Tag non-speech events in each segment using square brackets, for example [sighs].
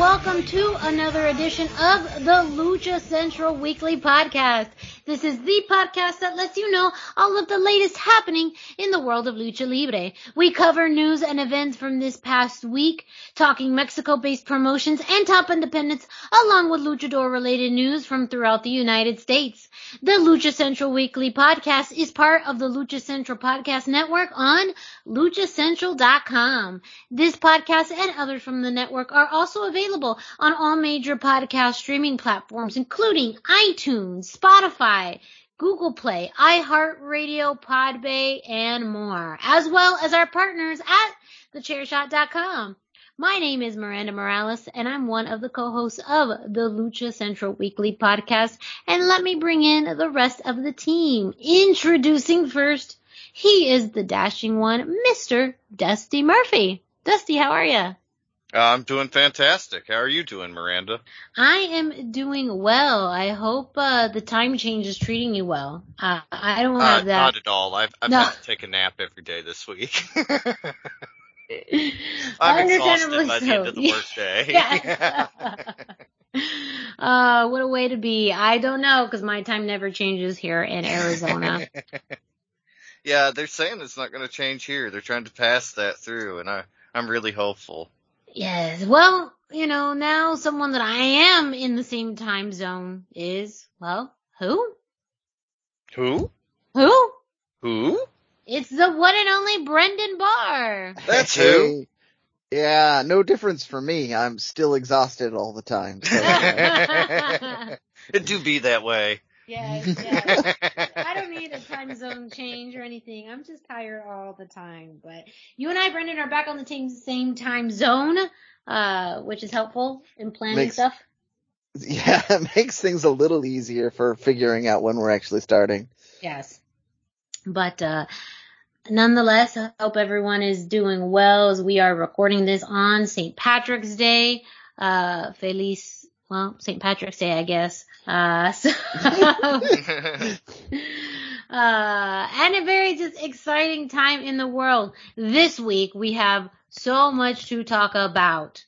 Welcome to another edition of the Lucha Central Weekly Podcast. This is the podcast that lets you know all of the latest happening in the world of Lucha Libre. We cover news and events from this past week, talking Mexico-based promotions and top independents, along with luchador-related news from throughout the United States. The Lucha Central Weekly Podcast is part of the Lucha Central Podcast Network on luchacentral.com. This podcast and others from the network are also available on all major podcast streaming platforms, including iTunes, Spotify, Google Play, iHeartRadio, Podbay, and more, as well as our partners at thechairshot.com. My name is Miranda Morales, and I'm one of the co-hosts of the Lucha Central Weekly podcast. And let me bring in the rest of the team. Introducing first, he is the dashing one, Mr. Dusty Murphy. Dusty, how are you? Uh, I'm doing fantastic. How are you doing, Miranda? I am doing well. I hope uh, the time change is treating you well. Uh, I don't have uh, that. Not at all. I've, I've No. had to take a nap every day this week. [laughs] [laughs] I'm exhausted by the so. end of the workday. [laughs] Yes. [laughs] uh, what a way to be. I don't know because my time never changes here in Arizona. yeah, they're saying it's not going to change here. They're trying to pass that through, and I, I'm really hopeful. yes. Well, you know, now someone that I am in the same time zone is, well, who? Who? Who? Who? It's the one and only Brendan Barr. That's who. Yeah, no difference for me. I'm still exhausted all the time. So, [laughs] [laughs] it do be that way. yes, [laughs] yes. I don't need a time zone change or anything. I'm just tired all the time. But you and I, Brendan, are back on the same same time zone, uh, which is helpful in planning Makes- stuff. yeah, it makes things a little easier for figuring out when we're actually starting. Yes. But uh nonetheless, I hope everyone is doing well as we are recording this on St. Patrick's Day. Uh Feliz well, St. Patrick's Day, I guess. Uh [laughs] so [laughs] uh, and a very just exciting time in the world. This week we have so much to talk about.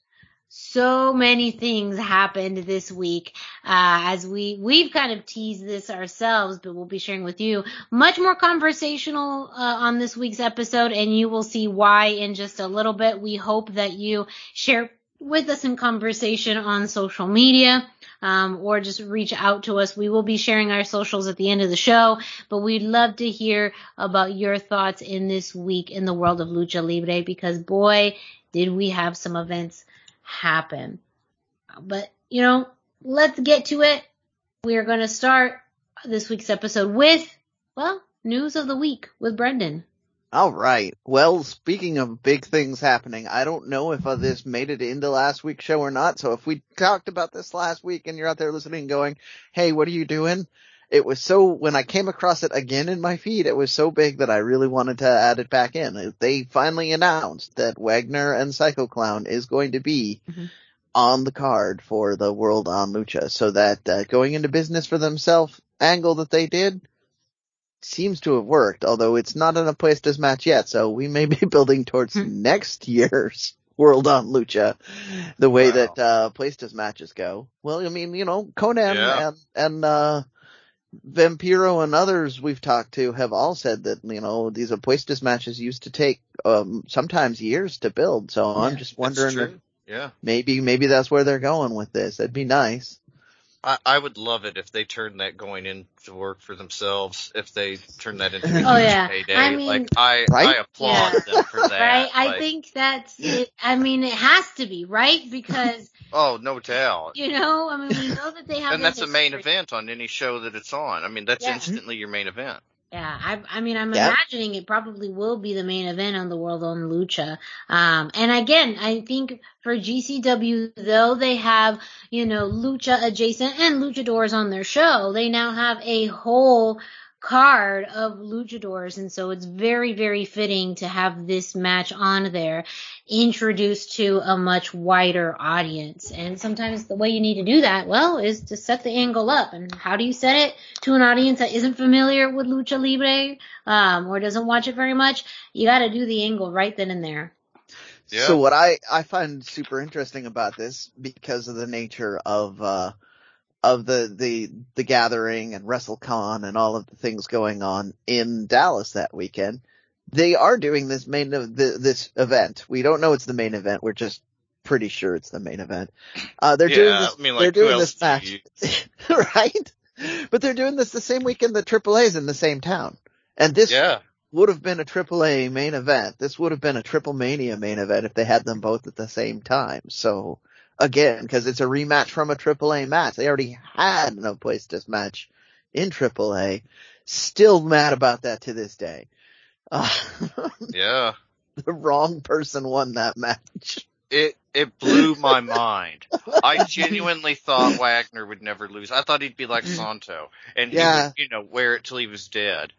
So many things happened this week, uh, as we, we've kind of teased this ourselves, but we'll be sharing with you much more conversational, uh, on this week's episode, and you will see why in just a little bit. We hope that you share with us in conversation on social media um, or just reach out to us. We will be sharing our socials at the end of the show, but we'd love to hear about your thoughts in this week in the world of Lucha Libre because boy, did we have some events happen. But, you know, let's get to it. We are going to start this week's episode with, well, news of the week with Brendan. All right. Well, speaking of big things happening, I don't know if this made it into last week's show or not. So if we talked about this last week and you're out there listening going, Hey, what are you doing? It was so, when I came across it again in my feed, it was so big that I really wanted to add it back in. They finally announced that Wagner and Psycho Clown is going to be Mhm. on the card for the World on Lucha. So that uh, going into business for themselves angle that they did seems to have worked, although it's not in a place Apuestas match yet, so we may be [laughs] building towards Hmm. next year's [laughs] World on Lucha, the way Wow. that, uh, Apuestas matches go. Well, I mean, you know, Konnan Yeah. and, and, uh, Vampiro and others we've talked to have all said that, you know, these Apuestas matches used to take, um, sometimes years to build, so I'm just wondering. Yeah. maybe, maybe that's where they're going with this. That'd be nice. I, I would love it if they turned that going into work for themselves. If they turned that into a Oh, huge yeah. payday, I mean- like I, Right? I applaud them for [laughs] that. right? I Like, think that's it. I mean, it has to be, right? Because, [laughs] Oh, no doubt. you know, I mean, we know that they have And their that's a main event on any show that it's on. I mean, that's Yeah. instantly your main event. Yeah, I, I mean, I'm imagining it probably will be the main event on the World on Lucha. Um, and again, I think for GCW, though they have, you know, Lucha adjacent and luchadors on their show, they now have a whole card of luchadors. And so it's very, very fitting to have this match on there introduced to a much wider audience. And sometimes the way you need to do that, well, is to set the angle up. And how do you set it to an audience that isn't familiar with lucha libre, um, or doesn't watch it very much? You got to do the angle right then and there. Yeah. So what I, I find super interesting about this because of the nature of, uh, of the, the, the gathering and WrestleCon and all of the things going on in Dallas that weekend, they are doing this main, of the, this event. We don't know it's the main event. We're just pretty sure it's the main event. Uh, they're yeah, doing this, I mean, they're doing this match, [laughs] right? But they're doing this the same weekend that AAA is in the same town. And this Yeah. would have been a AAA main event. This would have been a Triple Mania main event if they had them both at the same time. So again, because it's a rematch from a AAA match, they already had no place this match in AAA. Still mad about that to this day. Uh, [laughs] Yeah. the wrong person won that match. It it blew my [laughs] mind. I genuinely thought Wagner would never lose. I thought he'd be like Santo, and he Yeah. would, you know, wear it till he was dead.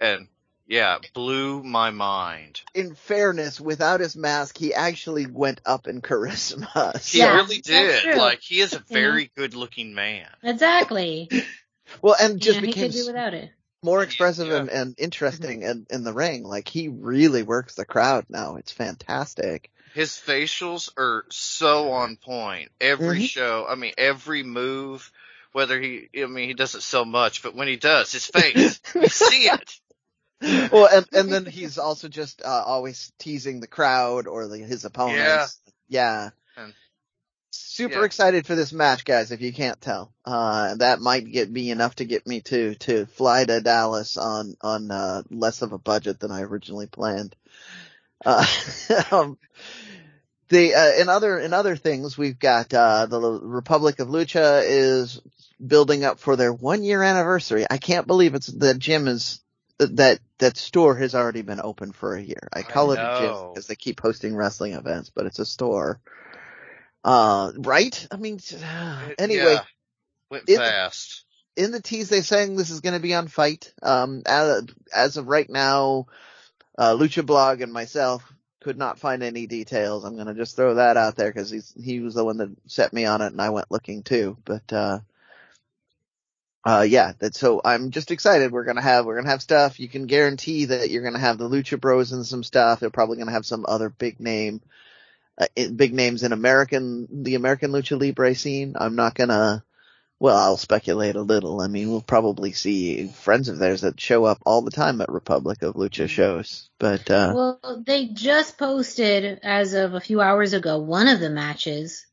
And yeah, blew my mind. In fairness, without his mask, he actually went up in charisma. He Yeah, really did. Like he is a very good-looking man. Exactly. [laughs] Well, and just yeah, he became could do without it. more expressive Yeah. and, and interesting in, in the ring. Like he really works the crowd now. It's fantastic. His facials are so on point. Every Mhm. show, I mean, every move. Whether he, I mean, he doesn't so much, but when he does, his face, you see [laughs] it. [laughs] Well, and, and then he's also just uh, always teasing the crowd or the, his opponents. Yeah. And- Super yeah. excited for this match, guys. If you can't tell, uh, that might get me enough to get me to to fly to Dallas on on uh, less of a budget than I originally planned. Uh, [laughs] um, the uh, in other in other things, we've got uh, the Republic of Lucha is building up for their one year anniversary. I can't believe it's that gym is that that store has already been open for a year. I call it a gym because they keep hosting wrestling events, but it's a store. Uh, right? I mean, anyway, Yeah. went in- fast. in the tease they saying this is going to be on FITE. Um, as, as of right now, uh, Lucha Blog and myself could not find any details. I'm going to just throw that out there because he's he was the one that set me on it, and I went looking too. But uh, uh, yeah, that so I'm just excited. We're gonna have we're gonna have stuff. You can guarantee that you're gonna have the Lucha Bros and some stuff. They're probably gonna have some other big name. Uh, big names in American, the American Lucha Libre scene. I'm not gonna, well, I'll speculate a little. I mean, we'll probably see friends of theirs that show up all the time at Republic of Lucha shows. But, uh, Well, they just posted as of a few hours ago one of the matches.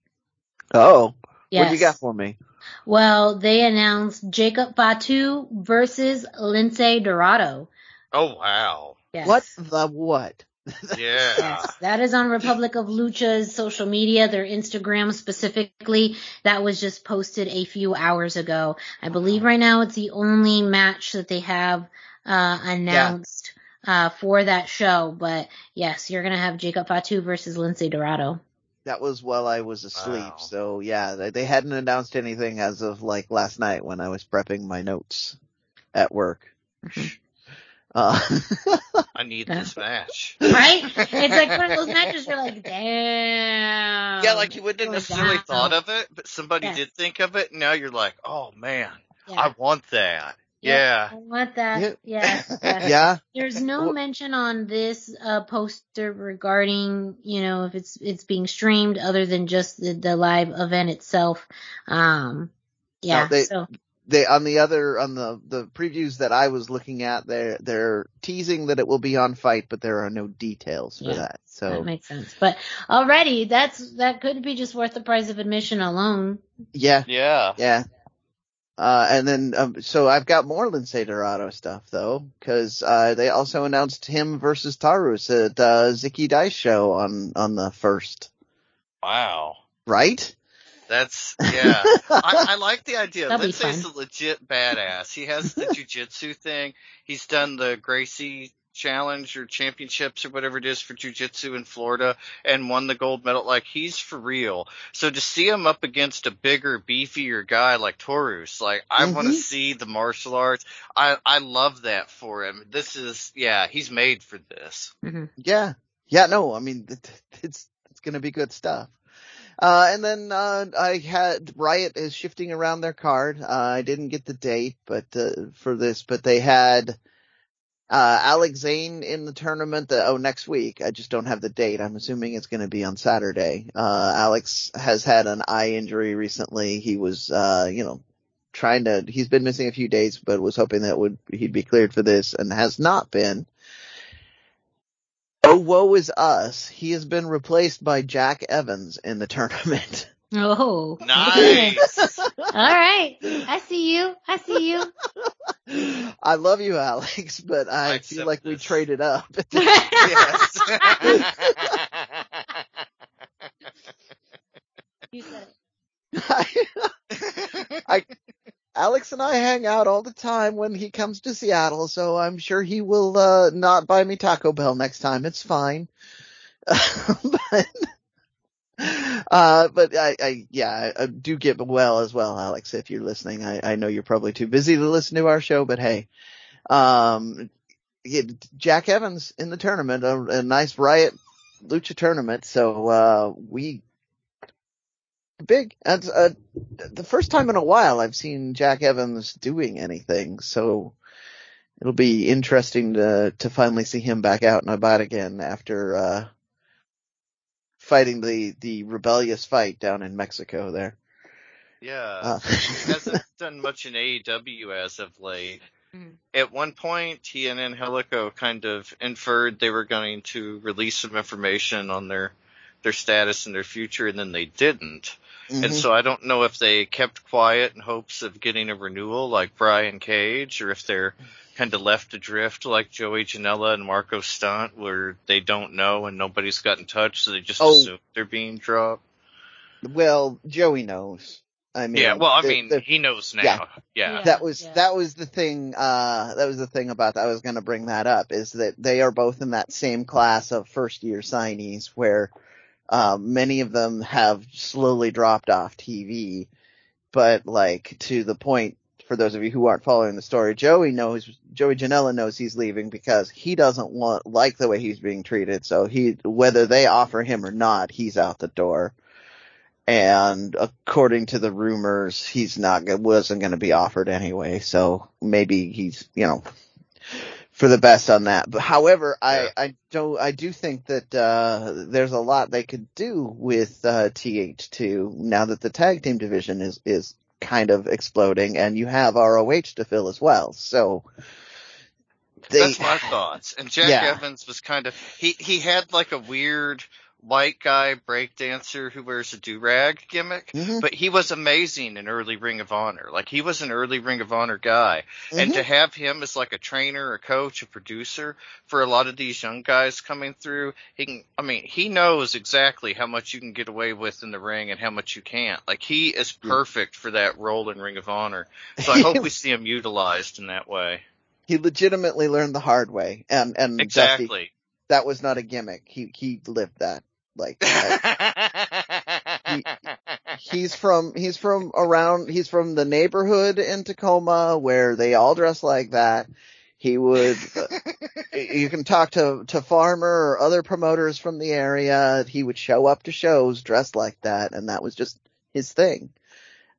oh, Yes. what do you got for me? Well, they announced Jacob Fatu versus Lince Dorado. Oh wow. Yes. What the what? [laughs] Yeah. Yes, that is on Republic of Lucha's social media, their Instagram specifically. That was just posted a few hours ago. I believe right now it's the only match that they have uh, announced uh, for that show. But yes, you're gonna have Jacob Fatu versus Lince Dorado. That was while I was asleep. Wow. So yeah, they, they hadn't announced anything as of like last night when I was prepping my notes at work. [laughs] Uh, I need this match. Right? It's like one of those [laughs] matches you're like, damn. Yeah, like you wouldn't have necessarily down. thought of it, but somebody Yes. did think of it, and now you're like, oh man, Yeah. I want that. Yeah, Yeah. I want that. Yeah. Yes. [laughs] yes. yeah, There's no Well- mention on this uh, poster regarding, you know, if it's it's being streamed other than just the, the live event itself. Um, yeah. No, they- so they on the other on the the previews that I was looking at, they're they're teasing that it will be on FITE, but there are no details for Yeah, that. So that makes sense. But already, that's that could be just worth the price of admission alone. yeah, Yeah. yeah. Uh, and then, um, so I've got more Lince Dorado stuff though, cause, uh, they also announced him versus Taurus at, uh, Zicky Dice show on, on the first. Wow. Right? That's yeah. I, [laughs] I like the idea. That'll be Lince's fun. a legit badass. He has the jujitsu thing. He's done the Gracie challenge or championships or whatever it is for jujitsu in Florida and won the gold medal. Like he's for real. So to see him up against a bigger, beefier guy like Taurus, like I want to see the martial arts. I I love that for him. This is yeah, he's made for this. Mhm. Yeah. Yeah, no, I mean, it- [laughs] it's, it's gonna be good stuff. Uh, and then, uh, I had, Riot is shifting around their card. Uh, I didn't get the date, but, uh, for this, but they had, uh, Alex Zayne in the tournament, that, oh, next week. I just don't have the date. I'm assuming it's gonna be on Saturday. Uh, Alex has had an eye injury recently. He was, uh, you know, trying to, he's been missing a few days, but was hoping that would, he'd be cleared for this and has not been. Oh, woe is us. He has been replaced by Jack Evans in the [laughs] tournament. Oh. Nice. [laughs] All right. I see you. I see you. [laughs] I love you, Alex, but I, I feel like we traded up. [laughs] yes. You [laughs] said I, Alex and I hang out all the time when he comes to Seattle, so I'm sure he will uh, not buy me Taco Bell next time. It's fine. [laughs] but, uh, but I, I, yeah, I, do get well as well, Alex, if you're listening. I, I know you're probably too busy to listen to our show, but hey, um, Jack Evans in the tournament, a, a nice Riot Lucha tournament. So, uh, we, big, that's, uh, the first time in a while I've seen Jack Evans doing anything. So it'll be interesting to, to finally see him back out and about again after, uh, fighting the, the rebellious fight down in Mexico there. Yeah. Uh, [laughs] he hasn't done much in AEW as of late. Mhm. At one point, he and Angelico kind of inferred they were going to release some information on their their status and their future, and then they didn't. And mhm. so I don't know if they kept quiet in hopes of getting a renewal like Brian Cage, or if they're kind of left adrift like Joey Janela and Marco Stunt, where they don't know and nobody's got in touch, so they just Oh. assume they're being dropped. well, Joey knows. I mean, yeah, well, I the- mean, the- he knows now. yeah. yeah. that was yeah. that was the thing uh that was the thing about that I was going to bring that up is that they are both in that same class of first year signees where uh, many of them have slowly dropped off TV but like to the point for those of you who aren't following the story Joey knows Joey Janela knows he's leaving because he doesn't want like the way he's being treated so he whether they offer him or not he's out the door and according to the rumors, he's not wasn't going to be offered anyway. So maybe he's you know for the best on that. But however, I Yeah. I do I do think that uh there's a lot they could do with uh TH2 now that the tag team division is is kind of exploding and you have ROH to fill as well. So they, That's my thoughts. And Jack Yeah. Evans was kind of he he had like a weird white guy breakdancer who wears a do rag gimmick, Mhm, but he was amazing in early Ring of Honor. Like he was an early Ring of Honor guy, and mhm. to have him as like a trainer, a coach, a producer for a lot of these young guys coming through, he can. I mean, he knows exactly how much you can get away with in the ring and how much you can't. Like he is perfect for that role in Ring of Honor. So I [laughs] hope we see him utilized in that way. he legitimately learned the hard way and and Exactly. that was not a gimmick. He he lived that. Like [laughs] I- he's from he's from around he's from the neighborhood in Tacoma where they all dress like that. He would uh, [laughs] you can talk to to Farmer or other promoters from the area. He would show up to shows dressed like that and that was just his thing.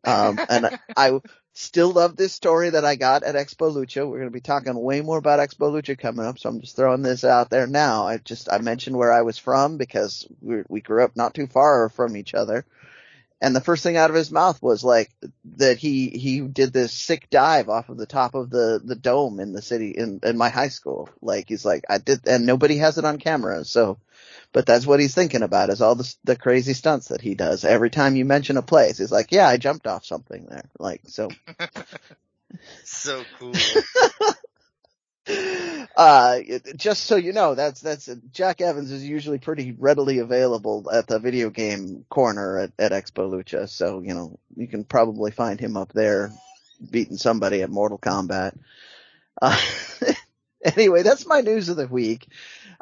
Um and I, I still love this story that I got at Expo Lucha. We're going to be talking way more about Expo Lucha coming up, so I'm just throwing this out there now. I just I mentioned where I was from because we we grew up not too far from each other, and the first thing out of his mouth was like that he he did this sick dive off of the top of the the dome in the city in in my high school. Like he's like I did, and nobody has it on camera. So, but that's what he's thinking about is all the the crazy stunts that he does. Every time you mention a place, he's like, yeah, I jumped off something there. Like so. [laughs] so cool. [laughs] uh, just so you know, that's that's Jack Evans is usually pretty readily available at the video game corner at, at Expo Lucha, so you know you can probably find him up there beating somebody at Mortal Kombat. Uh, [laughs] anyway, that's my news of the week.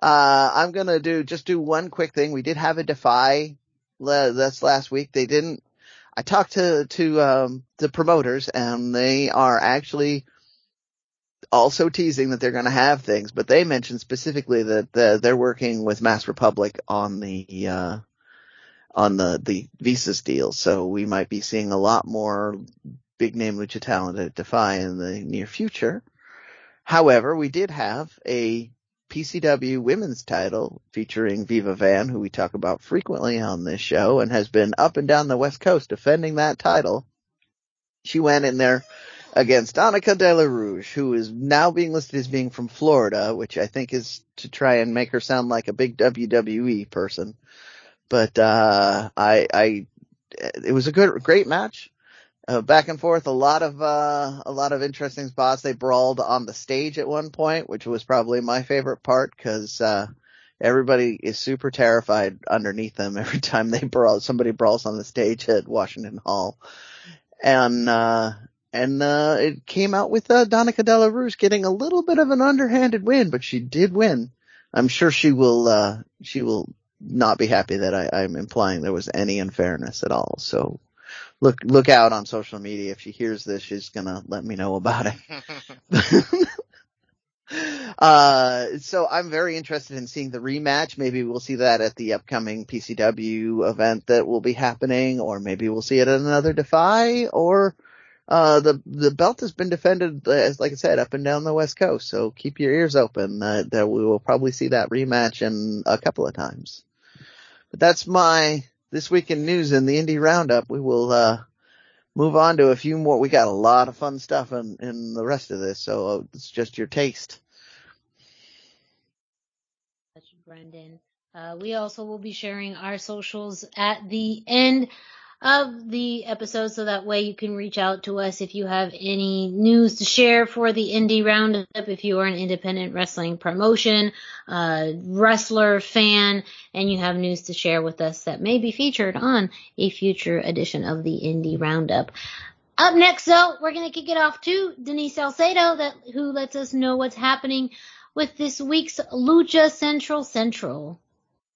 Uh, I'm gonna do just do one quick thing. We did have a Defy that's last week. They didn't. I talked to to um, the promoters, and they are actually also teasing that they're to have things, but they mentioned specifically that uh, they're working with Mask Republic on the uh, on the the visas deal. So we might be seeing a lot more big name lucha talent at Defy in the near future. However, we did have a PCW women's title featuring Viva Van, who we talk about frequently on this show and has been up and down the West Coast defending that title. She went in there against Danika Della Rouge, who is now being listed as being from Florida, which I think is to try and make her sound like a big WWE person. But, uh, I, I, it was a good, great match. Uh, back and forth, a lot of, uh, a lot of interesting spots. They brawled on the stage at one point, which was probably my favorite part because, uh, everybody is super terrified underneath them [laughs] every time they brawl, somebody brawls on the stage at Washington Hall. And, uh, and uh, it came out with uh, Danika Della getting a little bit of an underhanded win, but she did win. I'm sure she will. Uh, she will not be happy that I, I'm implying there was any unfairness at all. So look look out on social media. If she hears this, she's gonna let me know about it. [laughs] uh, so I'm very interested in seeing the rematch. Maybe we'll see that at the upcoming PCW event that will be happening, or maybe we'll see it at another Defy, or uh, the the belt has been defended, as like I said, up and down the West Coast. So keep your ears open. Uh, that we will probably see that rematch in a couple of times. But that's my this week in news in the indie roundup. We will uh, move on to a few more. We got a lot of fun stuff in in the rest of this, so uh, it's just your taste. Brendan. Uh, we also will be sharing our socials at the end of the episode so that way you can reach out to us if you have any news to share for the indie roundup if you are an independent wrestling promotion uh, wrestler fan and you have news to share with us that may be featured on a future edition of the indie roundup. Up next though we're going to kick it off to denise salcedo that who lets us know what's happening with this week's lucha central central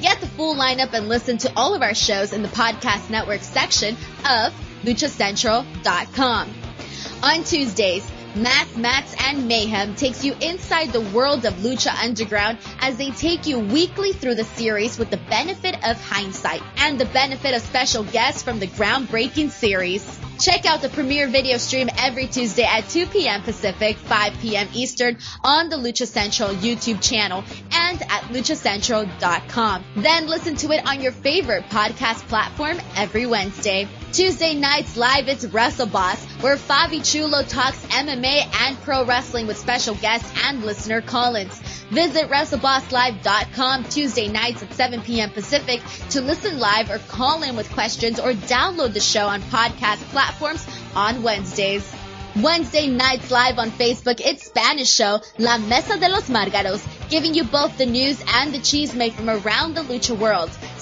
Get the full lineup and listen to all of our shows in the podcast network section of luchacentral.com. On Tuesdays, Math, Mats, and Mayhem takes you inside the world of Lucha Underground as they take you weekly through the series with the benefit of hindsight and the benefit of special guests from the groundbreaking series. Check out the premiere video stream every Tuesday at 2 p.m. Pacific, 5 p.m. Eastern on the Lucha Central YouTube channel and at luchacentral.com. Then listen to it on your favorite podcast platform every Wednesday. Tuesday nights live, it's Wrestle Boss, where Fabi Chulo talks MMA and pro wrestling with special guests and listener call-ins. Visit WrestleBossLive.com Tuesday nights at 7 p.m. Pacific to listen live or call in with questions or download the show on podcast platforms on Wednesdays. Wednesday nights live on Facebook, it's Spanish show La Mesa de los Margaros, giving you both the news and the cheese made from around the lucha world.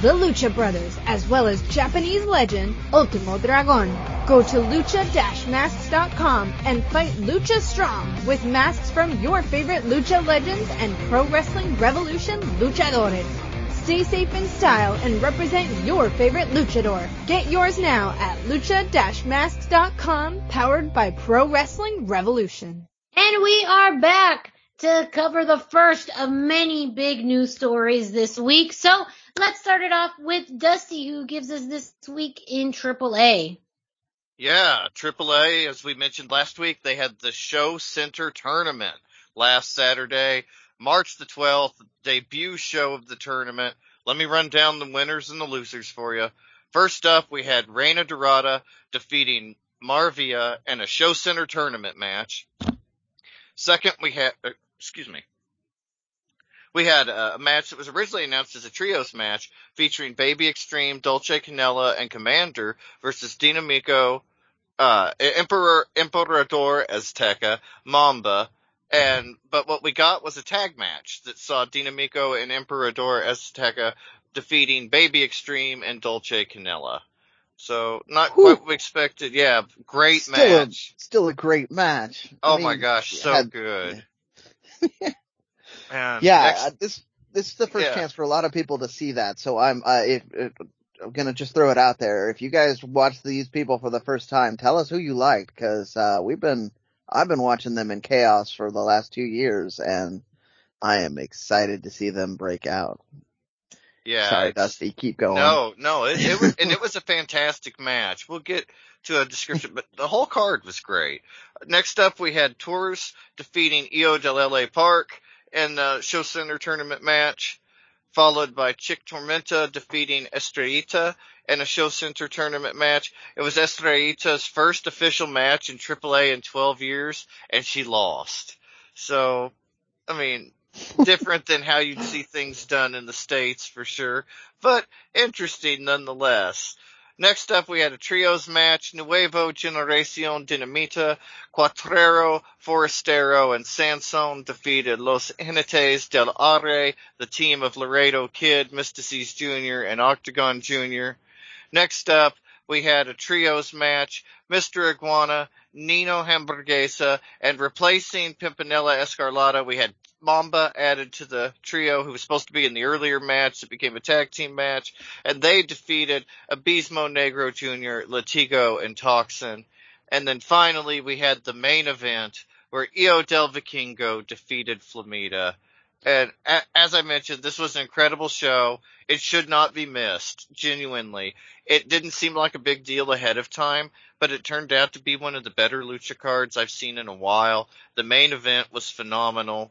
the Lucha Brothers, as well as Japanese legend Ultimo Dragon. Go to lucha-masks.com and fight Lucha Strong with masks from your favorite Lucha legends and Pro Wrestling Revolution luchadores. Stay safe in style and represent your favorite luchador. Get yours now at lucha-masks.com, powered by Pro Wrestling Revolution. And we are back to cover the first of many big news stories this week. So let's start it off with Dusty, who gives us this week in AAA. Yeah, AAA, as we mentioned last week, they had the Show Center tournament last Saturday, March the 12th, debut show of the tournament. Let me run down the winners and the losers for you. First up, we had Reina Dorada defeating Marvia in a Show Center tournament match. Second, we had, uh, excuse me, we had a match that was originally announced as a trios match featuring Baby Extreme, Dulce Canela, and Komander versus Dinamico, uh, Emperor, Emperador Azteca, Mamba, and, but what we got was a tag match that saw Dinamico and Emperador Azteca defeating Baby Extreme and Dulce Canela. So not Whew. quite what we expected. Yeah, great still match. A, still a great match. Oh I mean, my gosh, so had, good. [laughs] And yeah, next, uh, this this is the first yeah. chance for a lot of people to see that. So I'm uh, if, if, I'm gonna just throw it out there. If you guys watch these people for the first time, tell us who you liked because uh, we've been I've been watching them in chaos for the last two years, and I am excited to see them break out. Yeah. Sorry, Dusty. Keep going. No, no, it, it was, and it was a fantastic match. We'll get to a description, but the whole card was great. Next up, we had Taurus defeating Hijo del LA Park in the Show Center tournament match, followed by Chik Tormenta defeating Estrellita in a Show Center tournament match. It was Estrellita's first official match in AAA in 12 years, and she lost. So, I mean, [laughs] different than how you'd see things done in the States for sure, but interesting nonetheless. Next up, we had a trios match. Nuevo Generacion Dinamita, Cuatrero, Forastero, and Sanson defeated Los Jinetes del Aire, the team of Laredo Kid, Myzteziz Jr., and Octagon Jr. Next up, we had a trios match. Mr. Iguana, Nino Hamburguesa, and replacing Pimpinela Escarlata, we had Mamba added to the trio who was supposed to be in the earlier match that became a tag team match, and they defeated Abismo Negro Jr., Latigo, and Toxin. And then finally we had the main event where Hijo del Vikingo defeated Flamita. And as I mentioned, this was an incredible show. It should not be missed, genuinely. It didn't seem like a big deal ahead of time, but it turned out to be one of the better lucha cards I've seen in a while. The main event was phenomenal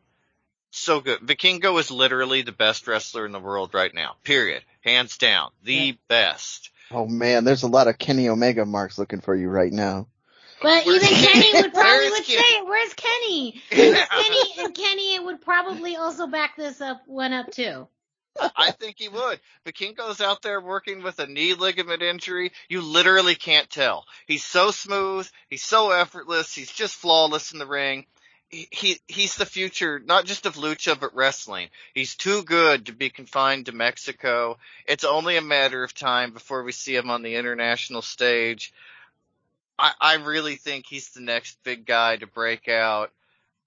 so good. Vikingo is literally the best wrestler in the world right now. Period. Hands down. The yeah. best. Oh man, there's a lot of Kenny Omega marks looking for you right now. But even Kenny would probably would Kenny? say, "Where's Kenny?" [laughs] Kenny and Kenny would probably also back this up one up too. I think he would. Vikingo's out there working with a knee ligament injury. You literally can't tell. He's so smooth. He's so effortless. He's just flawless in the ring he he's the future not just of lucha but wrestling. He's too good to be confined to Mexico. It's only a matter of time before we see him on the international stage. I, I really think he's the next big guy to break out.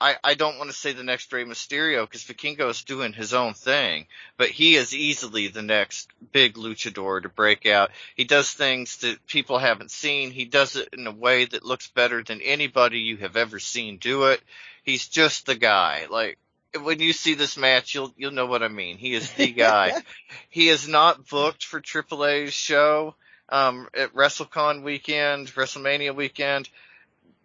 I, I don't want to say the next Rey Mysterio because Vikingo is doing his own thing, but he is easily the next big luchador to break out. He does things that people haven't seen. He does it in a way that looks better than anybody you have ever seen do it. He's just the guy. Like, when you see this match, you'll you'll know what I mean. He is the guy. [laughs] he is not booked for AAA's show um, at WrestleCon weekend, WrestleMania weekend.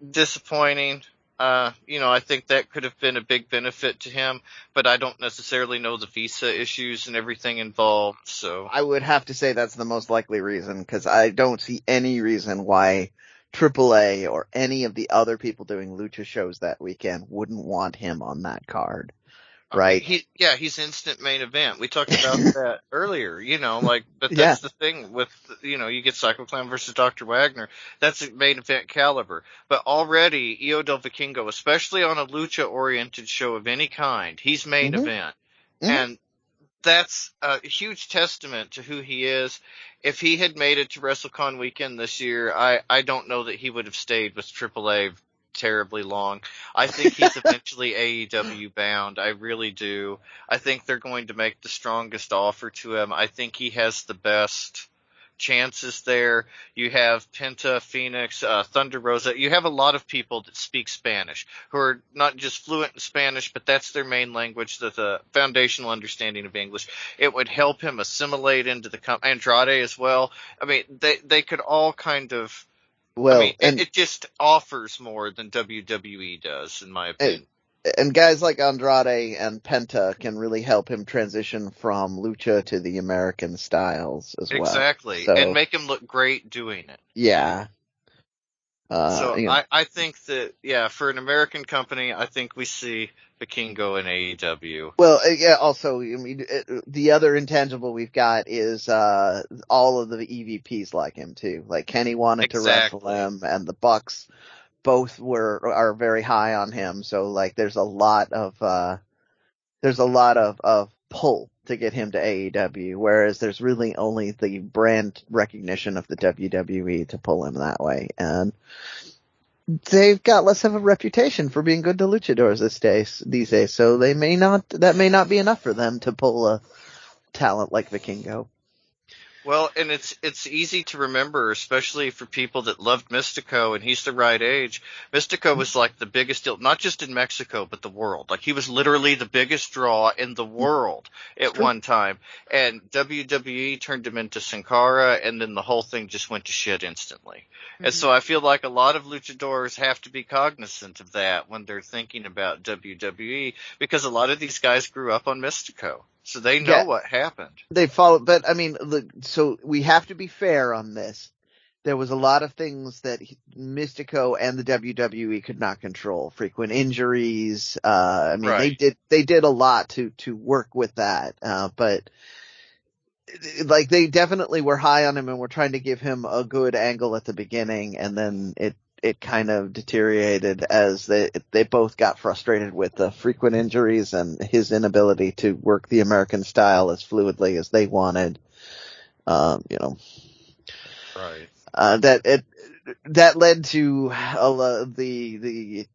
Disappointing. Uh, you know, I think that could have been a big benefit to him, but I don't necessarily know the visa issues and everything involved. So I would have to say that's the most likely reason because I don't see any reason why AAA or any of the other people doing lucha shows that weekend wouldn't want him on that card. Right. He, yeah, he's instant main event. We talked about [laughs] that earlier, you know, like, but that's Yeah. the thing with, you know, you get Psycho Clown versus Dr. Wagner. That's a main event caliber. But already, Hijo del Vikingo, especially on a lucha oriented show of any kind, he's main Mhm. event. Mhm. And that's a huge testament to who he is. If he had made it to WrestleCon weekend this year, I, I don't know that he would have stayed with AAA terribly long. I think he's [laughs] eventually AEW bound. I really do. I think they're going to make the strongest offer to him. I think he has the best chances there. You have Penta, Fénix, uh, Thunder Rosa. You have a lot of people that speak Spanish who are not just fluent in Spanish, but that's their main language, the, the foundational understanding of English. It would help him assimilate into the com- Andrade as well. I mean, they they could all kind of. Well, I mean, and it, just offers more than WWE does, in my opinion. and guys like Andrade and Penta can really help him transition from lucha to the American styles as well. exactly, So- and make him look great doing it. Yeah. Uh, so you know, I, I think that yeah, for an American company, I think we see Vikingo in E AEW. well, uh, yeah. Also, I mean, uh, the other intangible we've got is uh all of the EVPs like him too. Like Kenny wanted to wrestle him, and the Bucks both were are very high on him. So like, there's a lot of uh there's a lot of of pull to get him to AEW, whereas there's really only the brand recognition of the WWE to pull him that way, and they've got less of a reputation for being good to luchadors this days these days, so they may not that may not be enough for them to pull a talent like Vikingo. Well, and it's it's easy to remember, especially for people that loved Mystico, and he's the right age. Mystico was like the biggest deal, not just in Mexico, but the world. Like he was literally the biggest draw in the world at one time. And WWE turned him into Sin Cara, and then the whole thing just went to shit instantly. And so mm-hmm. I feel like a lot of luchadors have to be cognizant of that when they're thinking about WWE, because a lot of these guys grew up on Mystico. So they know Yeah. what happened. They follow, but I mean, look, so we have to be fair on this. There was a lot of things that Mystico and the WWE could not control. Frequent injuries. Uh, I mean, they did, they did a lot to, to work with that. Uh, but like they definitely were high on him and were trying to give him a good angle at the beginning and then it, it kind of deteriorated as they, they both got frustrated with the frequent injuries and his inability to work the American style as fluidly as they wanted. Um, you know, Right. uh, that it that led to lo- the the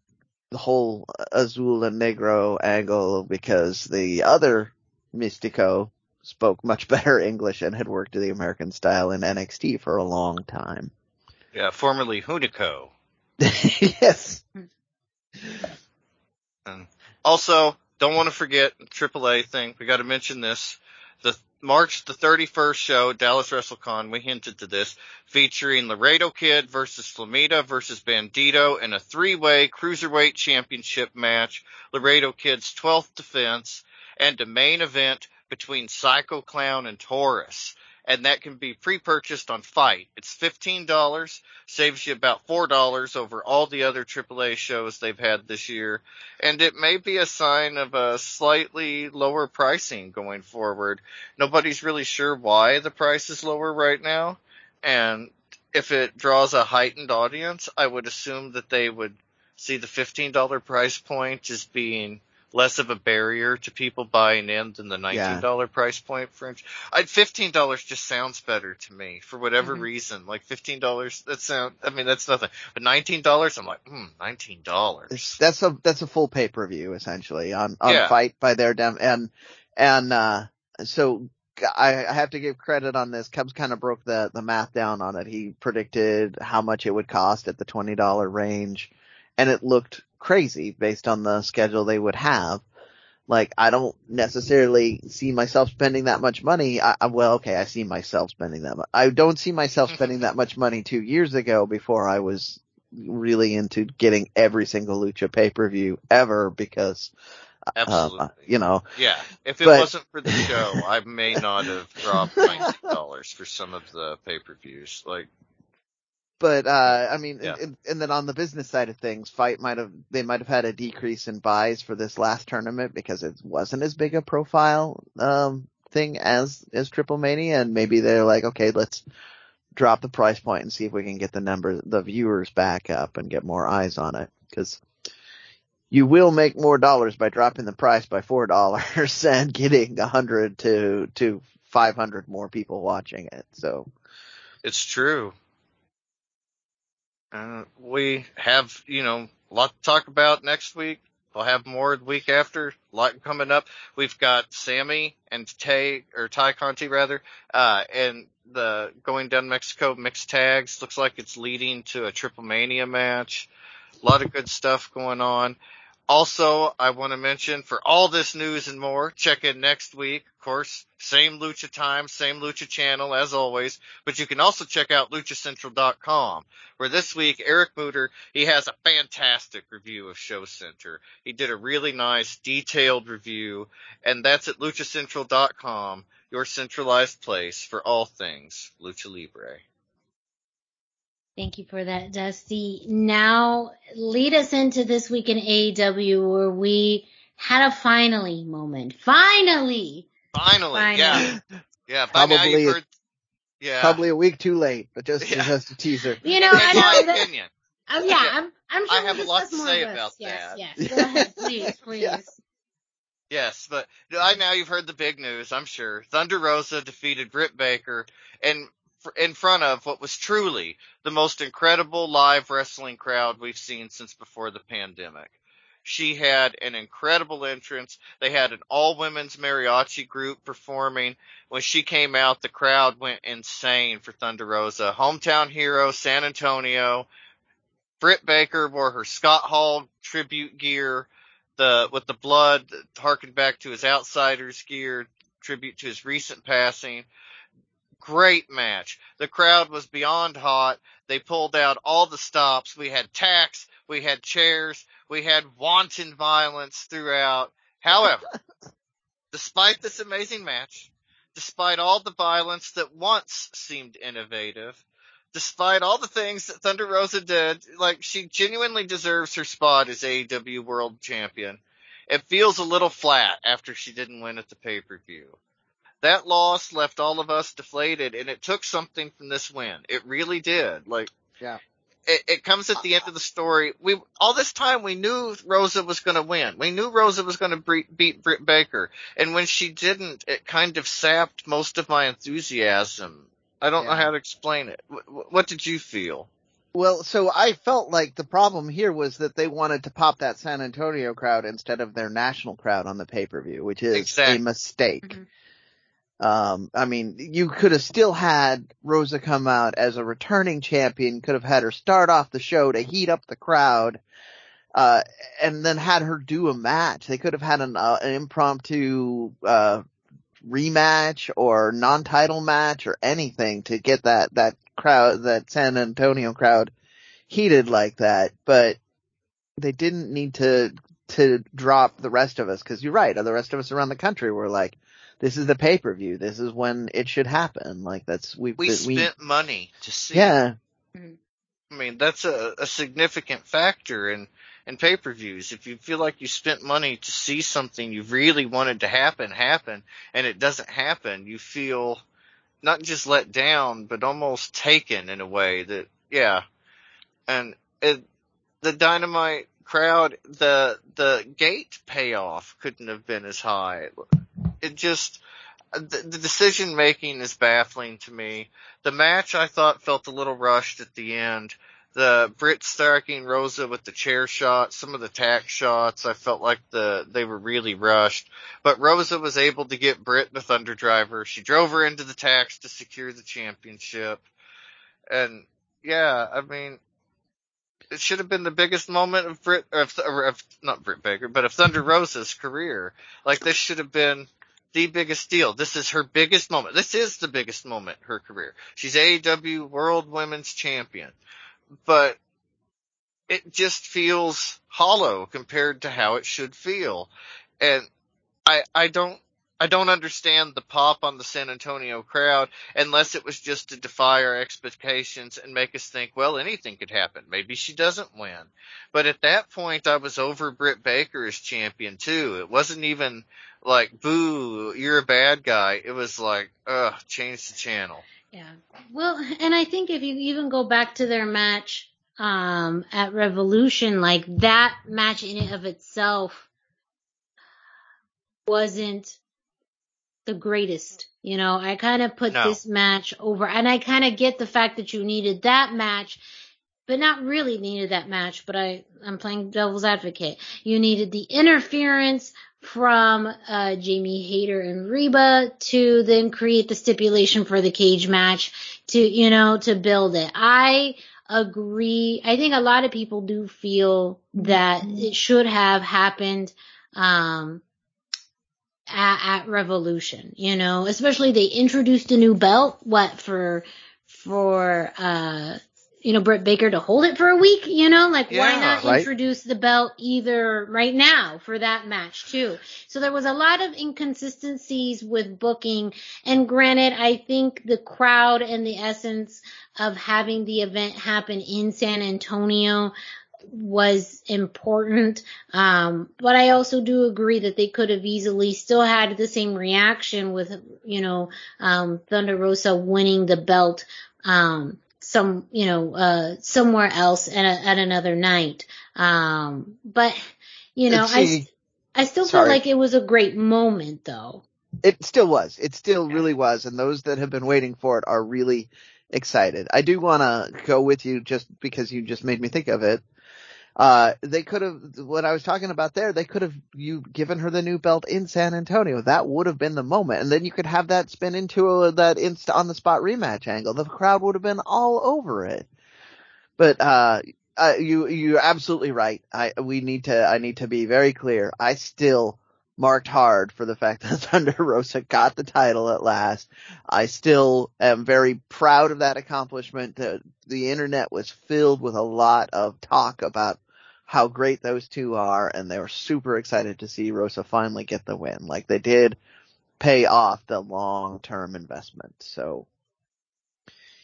the whole Azul and Negro angle because the other Mystico spoke much [laughs] better English and had worked the American style in NXT for a long time. Yeah, formerly Hunico. [laughs] yes. And also, don't want to forget AAA thing. We got to mention this. The March the 31st show, Dallas WrestleCon, we hinted to this, featuring Laredo Kid versus Flamita versus Bandito in a three-way cruiserweight championship match. Laredo Kid's 12th defense and a main event between Psycho Clown and Taurus. And that can be pre-purchased on FITE. It's $15, saves you about $4 over all the other AAA shows they've had this year and it may be a sign of a slightly lower pricing going forward. Nobody's really sure why the price is lower right now, and if it draws a heightened audience, I would assume that they would see the $15 price point as being less of a barrier to people buying in than the nineteen dollar price point for. I fifteen dollars just sounds better to me for whatever Mhm. reason. Like fifteen dollars, that sound. I mean, that's nothing. But nineteen dollars, I'm like, hmm, nineteen dollars. that's a that's a full pay per view essentially on on Yeah. FITE by their dem and and uh so I, I have to give credit on this. Cubs kind of broke the the math down on it. He predicted how much it would cost at the twenty dollar range, and it looked crazy based on the schedule they would have. Like I don't necessarily see myself spending that much money. I, I, well, okay, I see myself spending that much. I don't see myself [laughs] spending that much money two years ago before I was really into getting every single lucha pay per view ever because, um, Absolutely. you know, Yeah, if it But- wasn't for the show, I may not have dropped [laughs] ninety dollars for some of the pay per views. Like, but uh, I mean, Yeah. and, and then on the business side of things, FITE might have they might have had a decrease in buys for this last tournament because it wasn't as big a profile um, thing as as Triple Mania, and maybe they're like, okay, let's drop the price point and see if we can get the number the viewers back up and get more eyes on it because. You will make more dollars by dropping the price by four [laughs] dollars and getting a hundred to to five hundred more people watching it. So it's true. We have, you know, a lot to talk about next week. We'll have more the week after. A lot coming up. We've got Sammy and Tay, or Ty Conti rather, uh, and the going down Mexico mixed tags. Looks like it's leading to a Triplemania match. A lot of good stuff going on. Also, I want to mention for all this news and more, check in next week. Of course, same Lucha time, same Lucha channel as always, but you can also check out luchacentral.com where this week Eric Mooter, he has a fantastic review of Show Center. He did a really nice detailed review and that's at luchacentral.com, your centralized place for all things Lucha Libre. Thank you for that, Dusty. Now, lead us into this week in AEW where we had a finally moment. Finally! Finally, Finally. yeah. Yeah, Probably- heard, yeah. probably a week too late, but just Yeah. just a teaser. You know, in I my know that, opinion. um, yeah, Yeah. I'm, I'm sure I have a lot to say about yes, that. Yes, [laughs] Go ahead, please, [laughs] please. Yeah. Yes, but I now you've heard the big news, I'm sure. Thunder Rosa defeated Britt Baker in in front of what was truly the most incredible live wrestling crowd we've seen since before the pandemic. She had an incredible entrance. They had an all women's mariachi group performing. When she came out, the crowd went insane for Thunder Rosa. Hometown hero, San Antonio. Britt Baker wore her Scott Hall tribute gear the with the blood harkened back to his outsiders gear tribute to his recent passing great match. The crowd was beyond hot. They pulled out all the stops. We had tacks. We had chairs. We had wanton violence throughout. However [laughs] despite this amazing match despite all the violence that once seemed innovative despite all the things that Thunder Rosa did, like she genuinely deserves her spot as AEW World Champion. It feels a little flat after she didn't win at the pay per view. That loss left all of us deflated, and it took something from this win. It really did. Like, Yeah. It, it comes at the end of the story. We all this time we knew Rosa was going to win. We knew Rosa was going to beat Britt Baker, and when she didn't, it kind of sapped most of my enthusiasm. I don't know how to explain it. What, what did you feel? Well, so I felt like the problem here was that they wanted to pop that San Antonio crowd instead of their national crowd on the pay per view, which is Exactly. a mistake. Mhm. Um, I mean, you could have still had Rosa come out as a returning champion, could have had her start off the show to heat up the crowd, uh, and then had her do a match. They could have had an, uh, an impromptu, uh, rematch or non-title match or anything to get that, that crowd, that San Antonio crowd heated like that, but they didn't need to, to drop the rest of us, cause you're right, the rest of us around the country were like, this is the pay per view. This is when it should happen. Like that's we We spent money to see. yeah mm-hmm. I mean, that's a, a significant factor in, in pay-per-views. If you feel like you spent money to see something you really wanted to happen, happen, and it doesn't happen, you feel not just let down, but almost taken in a way that, yeah. And it, the Dynamite crowd, the the gate payoff couldn't have been as high. It just the, the decision making is baffling to me. The match I thought felt a little rushed at the end. The Britt striking Rosa with the chair shot, some of the tack shots, I felt like the they were really rushed. But Rosa was able to get Britt the Thunder Driver. She drove her into the tacks to secure the championship. And yeah, I mean, it should have been the biggest moment of Britt, of, of not Britt Baker, but of Thunder Rosa's career. Like this should have been the biggest deal. This is her biggest moment. This is the biggest moment her career. She's AEW World Women's Champion, but it just feels hollow compared to how it should feel. And I, I don't I don't understand the pop on the San Antonio crowd unless it was just to defy our expectations and make us think, well, anything could happen. Maybe she doesn't win. But at that point, I was over Britt Baker as champion too. It wasn't even like, boo, you're a bad guy. It was like, ugh, change the channel. Yeah. Well, and I think if you even go back to their match um, at Revolution, like that match in and of itself wasn't the greatest. You know, I kind of put No. this match over, and I kind of get the fact that you needed that match, but not really needed that match. But I, I'm playing devil's advocate. You needed the interference from uh, Jamie Hayter and Reba to then create the stipulation for the cage match to, you know, to build it. I agree. I think a lot of people do feel that it should have happened. Um, at, at Revolution, you know, especially they introduced a new belt, what for, for, uh, you know, Britt Baker to hold it for a week, you know, like why not right. introduce the belt either right now for that match too? So there was a lot of inconsistencies with booking. And granted, I think the crowd and the essence of having the event happen in San Antonio was important. Um, but I also do agree that they could have easily still had the same reaction with, you know, um, Thunder Rosa winning the belt, um, some, you know, uh, somewhere else at, a, at another night. Um, but, you know, I, I still feel like it was a great moment though. It still was. It still really was. And those that have been waiting for it are really excited. I do want to go with you just because you just made me think of it. Uh, they could have, what I was talking about there, they could have you given her the new belt in San Antonio. That would have been the moment. And then you could have that spin into a, that insta on the spot rematch angle. The crowd would have been all over it. But, uh, uh, you, you're absolutely right. I, we need to, I need to be very clear. I still marked hard for the fact [laughs] that Thunder Rosa got the title at last. I still am very proud of that accomplishment. The, the internet was filled with a lot of talk about how great those two are, and they were super excited to see Rosa finally get the win. Like they did pay off the long term investment. So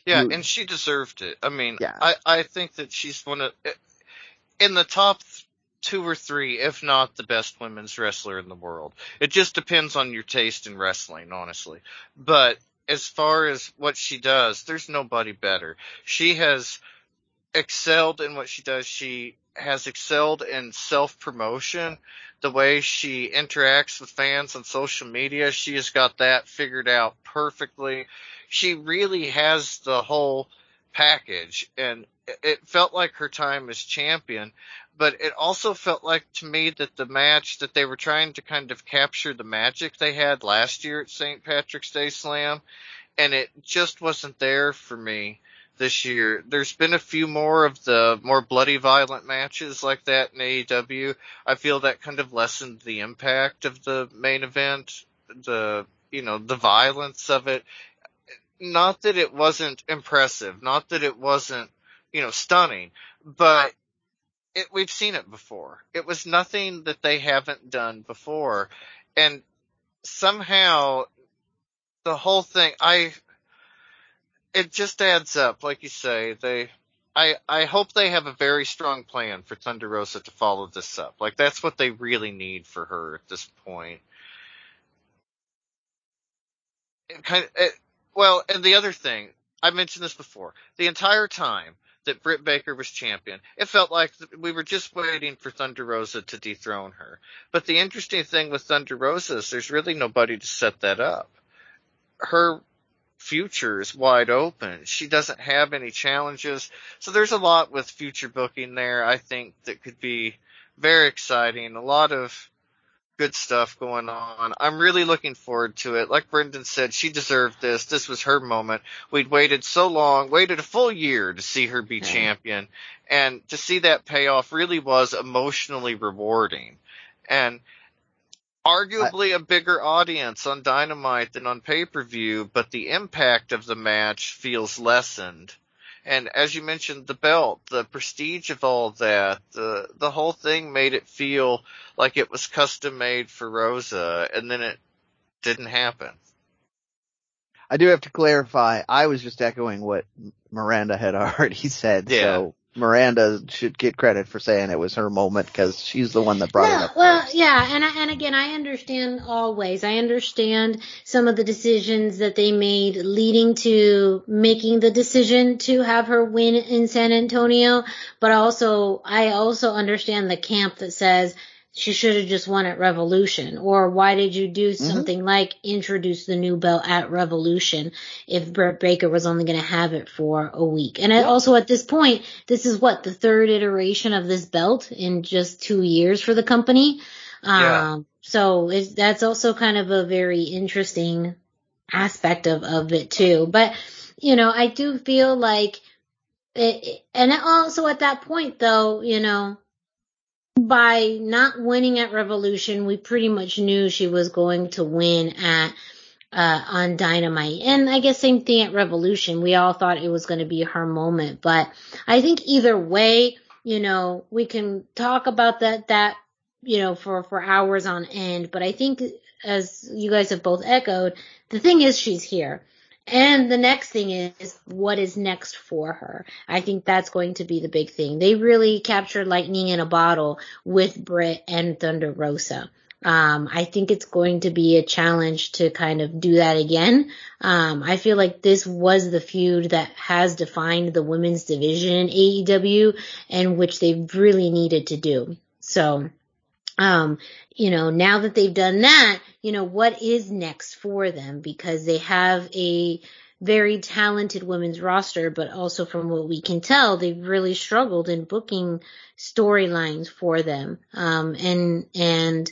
Yeah, and she deserved it. I mean, Yeah. I, I think that she's one of, in the top two or three, if not the best women's wrestler in the world. It just depends on your taste in wrestling, honestly. But as far as what she does, there's nobody better. She has excelled in what she does. She has excelled in self promotion. The way she interacts with fans on social media, she has got that figured out perfectly. She really has the whole package and it- it felt like her time as champion, but it also felt like to me that the match that they were trying to kind of capture the magic they had last year at St. Patrick's Day Slam and it just wasn't there for me this year. There's been a few more of the more bloody violent matches like that in AEW. I feel that kind of lessened the impact of the main event, the, you know, the violence of it. Not that it wasn't impressive, not that it wasn't, you know, stunning, but it, we've seen it before. It was nothing that they haven't done before. And somehow the whole thing, I, it just adds up, like you say. They, I, I hope they have a very strong plan for Thunder Rosa to follow this up. Like that's what they really need for her at this point. It kind of, it, well, and the other thing, I mentioned this before. The entire time, that Britt Baker was champion. It felt like we were just waiting for Thunder Rosa to dethrone her. But the interesting thing with Thunder Rosa is there's really nobody to set that up. Her future is wide open. She doesn't have any challenges. So there's a lot with future booking there, I think, that could be very exciting. A lot of good stuff going on. I'm really looking forward to it. Like Brendan said, she deserved this. This was her moment. We'd waited so long, waited a full year to see her be champion. And to see that payoff really was emotionally rewarding. And arguably I, a bigger audience on Dynamite than on pay-per-view, but the impact of the match feels lessened. And as you mentioned, the belt, the prestige of all that, the the whole thing made it feel like it was custom made for Rosa, and then it didn't happen. I do have to clarify. I was just echoing what Miranda had [laughs] already said. Yeah. So Miranda should get credit for saying it was her moment because she's the one that brought it up. Well, first. yeah, and I, and again, I understand always. I understand some of the decisions that they made leading to making the decision to have her win in San Antonio, but also I also understand the camp that says she should have just won at Revolution. Or why did you do mm-hmm. something mm-hmm. like introduce the new belt at Revolution if Britt Baker was only going to have it for a week? And also at this point, this is what the third iteration of this belt in just two years for the company. Yeah. Um, so that's also kind of a very interesting aspect of, of it too. But, you know, I do feel like it, and also at that point though, you know, by not winning at Revolution, we pretty much knew she was going to win at uh, on Dynamite. And I guess same thing at Revolution. We all thought it was going to be her moment, but I think either way, you know, we can talk about that that you know for for hours on end. But I think as you guys have both echoed, the thing is she's here. And the next thing is what is next for her. I think that's going to be the big thing. They really captured lightning in a bottle with Britt and Thunder Rosa. Um, I think it's going to be a challenge to kind of do that again. Um, I feel like this was the feud that has defined the women's division in AEW and which they really needed to do. So, um, you know, now that they've done that, you know, what is next for them? Because they have a very talented women's roster, but also from what we can tell, they've really struggled in booking storylines for them. Um, and, and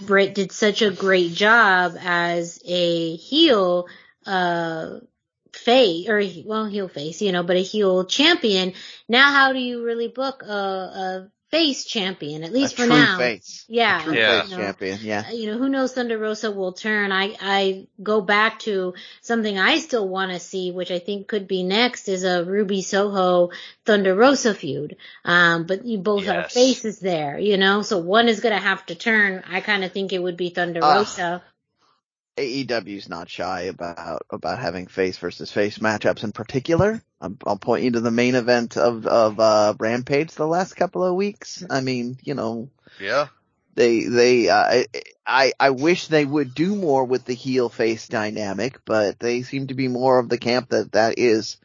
Britt did such a great job as a heel, uh, face or well heel face you know but a heel champion now how do you really book a, a face champion, at least a for now. Face. Yeah. A true yeah. face you know, champion, yeah. Uh, you know, who knows Thunder Rosa will turn. I, I go back to something I still want to see, which I think could be next is a Ruby Soho Thunder Rosa feud. Um, but you both yes. are faces there, you know, so one is going to have to turn. I kind of think it would be Thunder uh, Rosa. AEW's not shy about about having face versus face matchups in particular. I'll, I'll point you to the main event of of uh, Rampage the last couple of weeks. I mean, you know, yeah, they they uh, I I wish they would do more with the heel face dynamic, but they seem to be more of the camp that that is.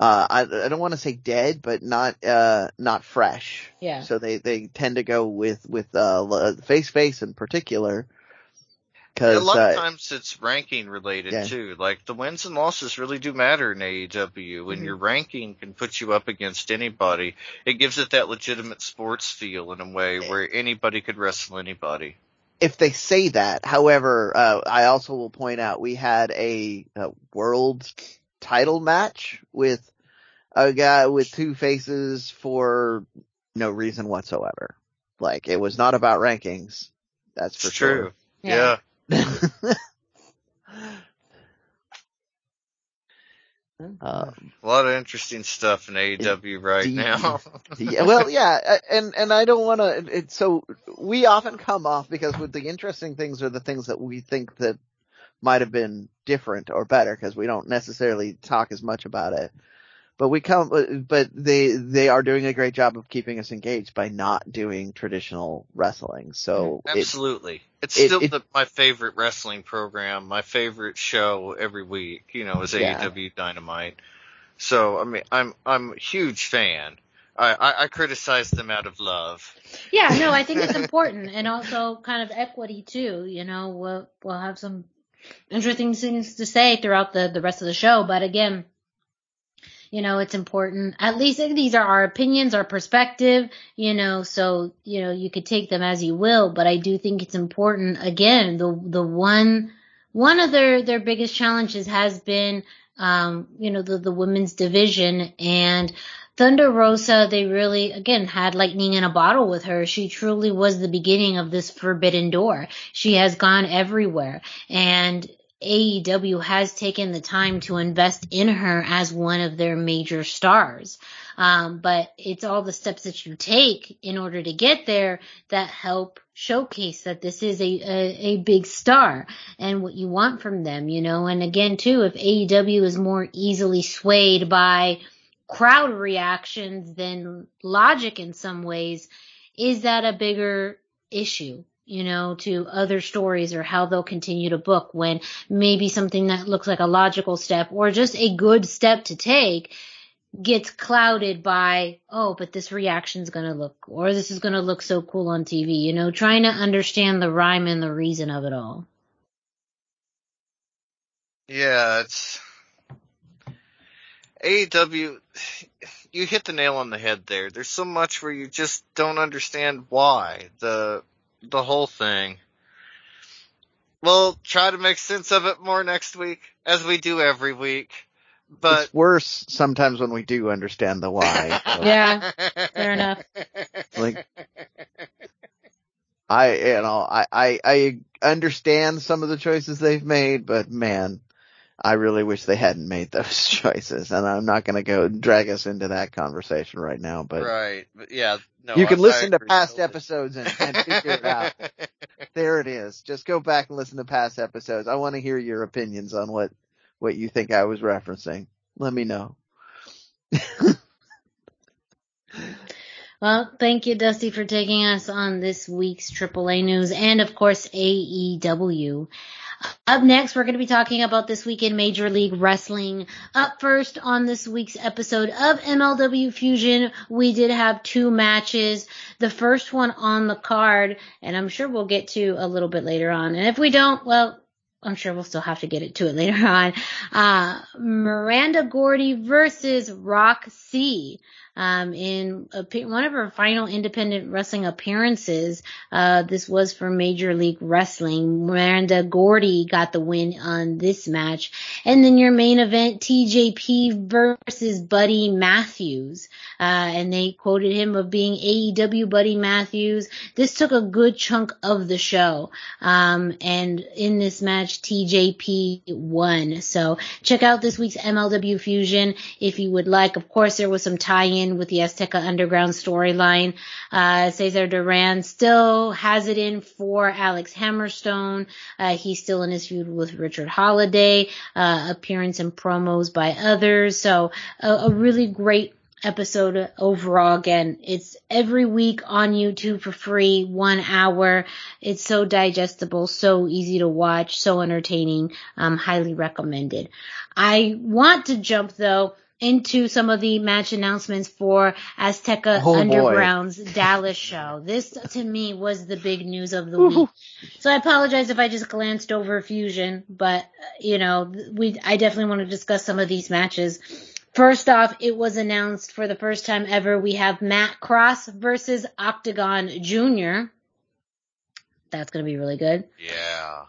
Uh, I, I don't want to say dead, but not uh, not fresh. Yeah. So they, they tend to go with with uh, face face in particular. Cause, a lot uh, of times it's ranking related yeah. too. Like the wins and losses really do matter in AEW. When mm-hmm. your ranking can put you up against anybody, it gives it that legitimate sports feel in a way where anybody could wrestle anybody. If they say that, however, uh, I also will point out we had a, a world title match with a guy with two faces for no reason whatsoever. Like it was not about rankings. That's for it's sure. True. yeah. yeah. [laughs] Um, a lot of interesting stuff in AEW right now. [laughs] yeah, well, yeah, and and I don't want to. So we often come off because with the interesting things are the things that we think that might have been different or better because we don't necessarily talk as much about it but we come, but they, they are doing a great job of keeping us engaged by not doing traditional wrestling. So mm-hmm. absolutely. It, it's it, still it, the, my favorite wrestling program, my favorite show every week, you know, is yeah. AEW Dynamite. So I mean, I'm I'm a huge fan. I, I, I criticize them out of love. Yeah, no, I think it's [laughs] important and also kind of equity too. You know, we'll we'll have some interesting things to say throughout the the rest of the show, but again, you know, it's important. At least these are our opinions, our perspective, you know, so, you know, you could take them as you will, but I do think it's important. Again, the, the one, one of their, their biggest challenges has been, um, you know, the, the women's division and Thunder Rosa, they really, again, had lightning in a bottle with her. She truly was the beginning of this forbidden door. She has gone everywhere and AEW has taken the time to invest in her as one of their major stars. Um, but it's all the steps that you take in order to get there that help showcase that this is a, a, a big star and what you want from them, you know. And again, too, if AEW is more easily swayed by crowd reactions than logic in some ways, is that a bigger issue? You know, to other stories or how they'll continue to book when maybe something that looks like a logical step or just a good step to take gets clouded by, oh, but this reaction's gonna look, or this is gonna look so cool on TV, you know, trying to understand the rhyme and the reason of it all. Yeah, it's AEW. [sighs] You hit the nail on the head there. There's so much where you just don't understand why the the whole thing. We'll try to make sense of it more next week, as we do every week. But it's worse sometimes when we do understand the why. So. [laughs] yeah, fair enough. Like, I, you know, I, I, I understand some of the choices they've made, but man, I really wish they hadn't made those [laughs] choices, and I'm not going to go drag us into that conversation right now. But right, but yeah, no, you can I, listen I to past totally. episodes and, and figure it out. [laughs] there it is. Just go back and listen to past episodes. I want to hear your opinions on what what you think I was referencing. Let me know. [laughs] Well, thank you, Dusty, for taking us on this week's AAA news and, of course, AEW. Up next, we're going to be talking about this weekend Major League Wrestling. Up first on this week's episode of MLW Fusion, we did have two matches. The first one on the card, and I'm sure we'll get to a little bit later on. And if we don't, well, I'm sure we'll still have to get it to it later [laughs] on. Uh, Miranda Gordy versus Rok-C um, in a, one of her final independent wrestling appearances. Uh, this was for Major League Wrestling. Miranda Gordy got the win on this match. And then your main event, TJP versus Buddy Matthews. Uh, and they quoted him of being AEW Buddy Matthews. This took a good chunk of the show. Um, and in this match, TJP won. So check out this week's MLW Fusion if you would like. Of course, there was some tie-in in with the Azteca Underground storyline. Uh, Cesar Duran still has it in for Alex Hammerstone. Uh, he's still in his feud with Richard Holliday, uh, appearance and promos by others. So a, a really great episode overall. Again, it's every week on YouTube for free, one hour. It's so digestible, so easy to watch, so entertaining. Um, highly recommended. I want to jump though into some of the match announcements for Azteca oh, Underground's boy. Dallas show. This to me was the big news of the week. So I apologize if I just glanced over Fusion, but you know, we I definitely want to discuss some of these matches. First off, it was announced for the first time ever we have Matt Cross versus Octagon Jr. That's going to be really good. Yeah.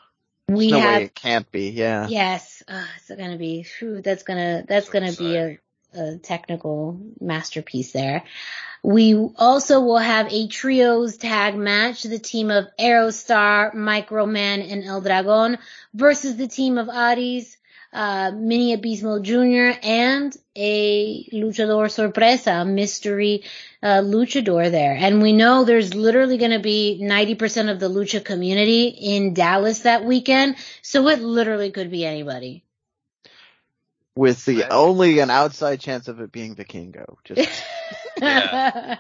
We no have, way it can't be. Yeah. Yes. Uh, it's gonna be. Whew, that's gonna. That's so gonna be a a technical masterpiece there. We also will have a trios tag match, the team of Aerostar, Microman, and El Dragon versus the team of Arez, uh, Mini Abismo Jr., and a luchador sorpresa, mystery uh, luchador there. And we know there's literally going to be 90% of the lucha community in Dallas that weekend, so it literally could be anybody with the only an outside chance of it being Vikingo. Just yeah.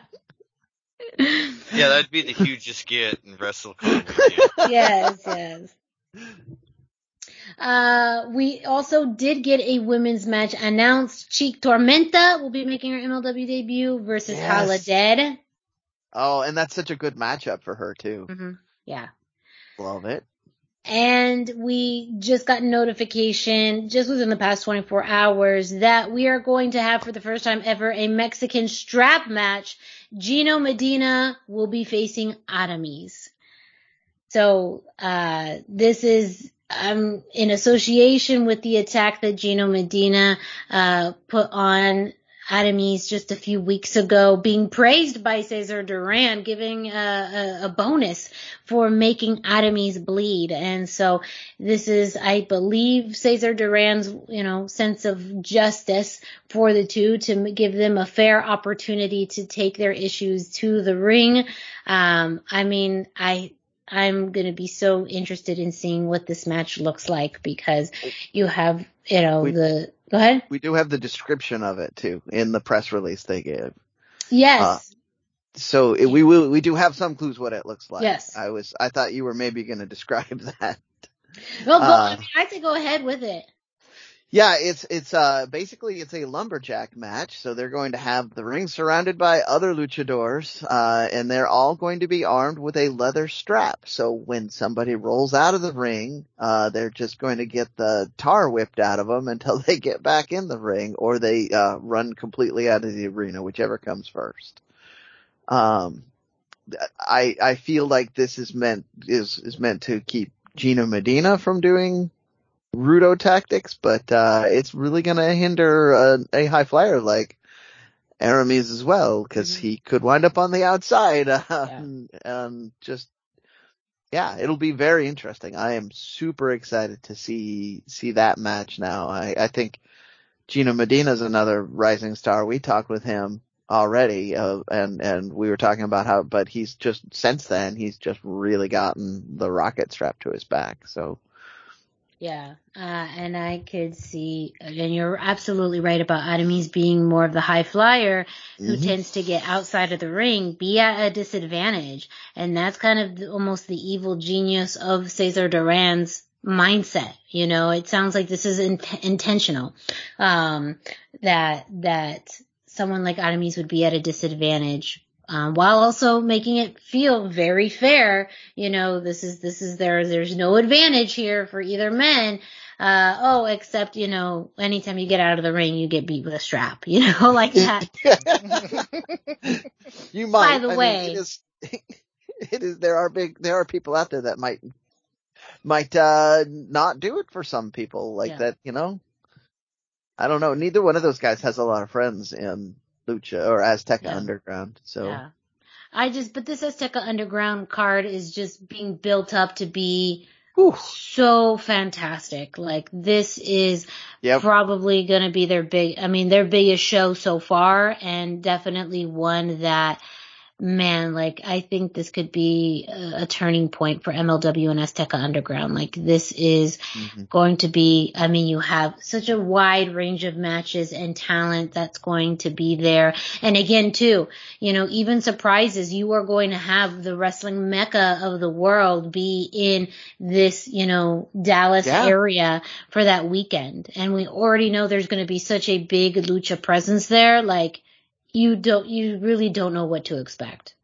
yeah, that'd be the hugest get in WrestleCon. yes, yes. Uh, we also did get a women's match announced. Chik Tormenta will be making her MLW debut versus Yes. Holidead. Oh, and that's such a good matchup for her too. hmm Yeah. Love it. And we just got notification just within the past 24 hours that we are going to have for the first time ever a Mexican strap match. Gino Medina will be facing Aramis. So, uh, this is, um, in association with the attack that Gino Medina, uh, put on Aramis just a few weeks ago, being praised by Cesar Duran, giving a, a, a bonus for making Aramis bleed. And so this is, I believe, Cesar Duran's, you know, sense of justice for the two to give them a fair opportunity to take their issues to the ring. Um, I mean, I, I'm going to be so interested in seeing what this match looks like because you have, you know, We- the, go ahead. We do have the description of it too in the press release they gave. Yes. Uh, So it, we will, we do have some clues what it looks like. Yes. I was, I thought you were maybe going [laughs] to describe that. no, go, uh, I mean, I say go ahead with it. Yeah, it's it's uh basically it's a lumberjack match. So they're going to have the ring surrounded by other luchadors, uh, and they're all going to be armed with a leather strap. So when somebody rolls out of the ring, uh, they're just going to get the tar whipped out of them until [laughs] they get back in the ring, or they uh, run completely out of the arena, whichever comes first. Um, I I feel like this is meant is is meant to keep Gino Medina from doing rudo tactics, but uh, it's really going to hinder a, a high flyer like Aramis as well, because Mhm. he could wind up on the outside. [laughs] Um, and just yeah, it'll be very interesting. I am super excited to see see that match now. I, I think Gino Medina's another rising star. We talked with him already, uh, and and we were talking about how, but he's just since then he's just really gotten the rocket strapped to his back. So Yeah, uh, and I could see, and you're absolutely right about Aramis being more of the high flyer who Mhm. tends to get outside of the ring, be at a disadvantage. And that's kind of the, almost the evil genius of Cesar Duran's mindset. You know, it sounds like this is in- intentional, um, that, that someone like Aramis would be at a disadvantage. Um, while also making it feel very fair, you know, this is, this is there, there's no advantage here for either men. Uh, oh, except, you know, anytime you get out of the ring, you get beat with a strap, [laughs] you know, like that. [laughs] you might. By the I mean, way- it is. [laughs] It is. There are big. There are people out there that might might uh not do it for some people like Yeah. that. You know. I don't know. Neither one of those guys has a lot of friends in Lucha or Azteca Yeah. Underground. So Yeah. I just, but this Azteca Underground card is just being built up to be Whew. so fantastic. Like this is Yep. probably going to be their big, I mean, their biggest show so far and definitely one that, man, like I think this could be a, a turning point for MLW and Azteca Underground. Like this is Mhm. going to be, I mean, you have such a wide range of matches and talent that's going to be there. And again, too, you know, even surprises, you are going to have the wrestling mecca of the world be in this, you know, Dallas Yeah. area for that weekend. And we already know there's going to be such a big lucha presence there. Like, you don't, you really don't know what to expect.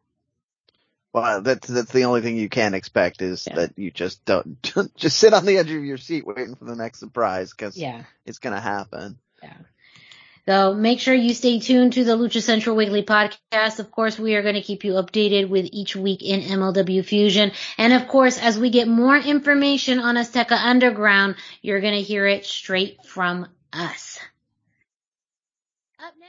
Well, uh, that's that's the only thing you can expect is Yeah. that you just don't [laughs] just sit on the edge of your seat waiting for the next surprise because Yeah. it's gonna happen. Yeah. So make sure you stay tuned to the Lucha Central Weekly podcast. Of course, we are going to keep you updated with each week in MLW Fusion. And of course, as we get more information on Azteca Underground, you're going to hear it straight from us.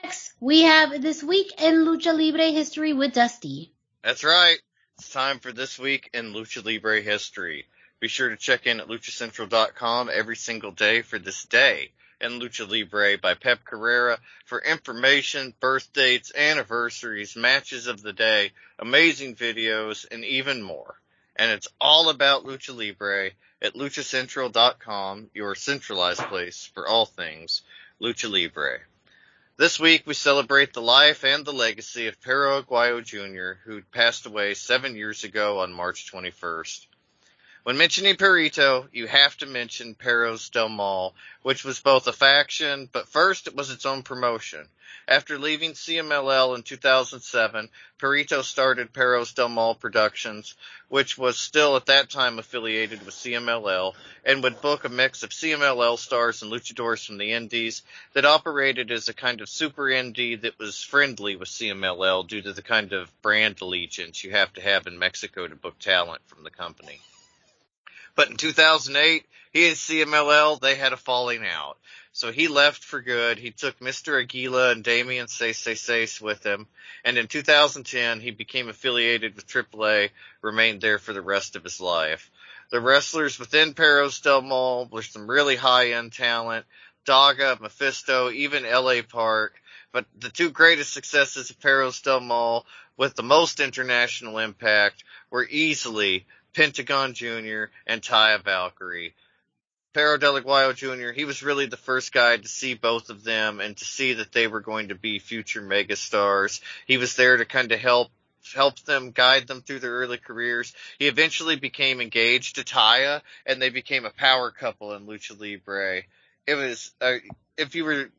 Next, we have This Week in Lucha Libre History with Dusty. That's right. It's time for this week in Lucha Libre history. Be sure to check in at luchacentral.com every single day for this day in Lucha Libre by Pep Carrera for information, birth dates, anniversaries, matches of the day, amazing videos, and even more. And it's all about Lucha Libre at luchacentral.com, your centralized place for all things Lucha Libre. This week we celebrate the life and the legacy of Perro Aguayo Jr., who passed away seven years ago on March 21st. When mentioning Perito, you have to mention Perros Del Mal, which was both a faction, but first it was its own promotion. After leaving CMLL in 2007, Perito started Perros Del Mal Productions, which was still at that time affiliated with CMLL, and would book a mix of CMLL stars and luchadors from the indies that operated as a kind of super indie that was friendly with CMLL due to the kind of brand allegiance you have to have in Mexico to book talent from the company. But in 2008, he and CMLL, they had a falling out. So he left for good. He took Mr. Aguila and Damian Seis with him. And in 2010, he became affiliated with AAA, remained there for the rest of his life. The wrestlers within Perros Del Mal were some really high end talent. Daga, Mephisto, even LA Park. But the two greatest successes of Perros Del Mal with the most international impact were easily Pentagon Jr., and Taya Valkyrie. Perro Del Jr., he was really the first guy to see both of them and to see that they were going to be future megastars. He was there to kind of help help them guide them through their early careers. He eventually became engaged to Taya and they became a power couple in Lucha Libre. It was, uh, if you were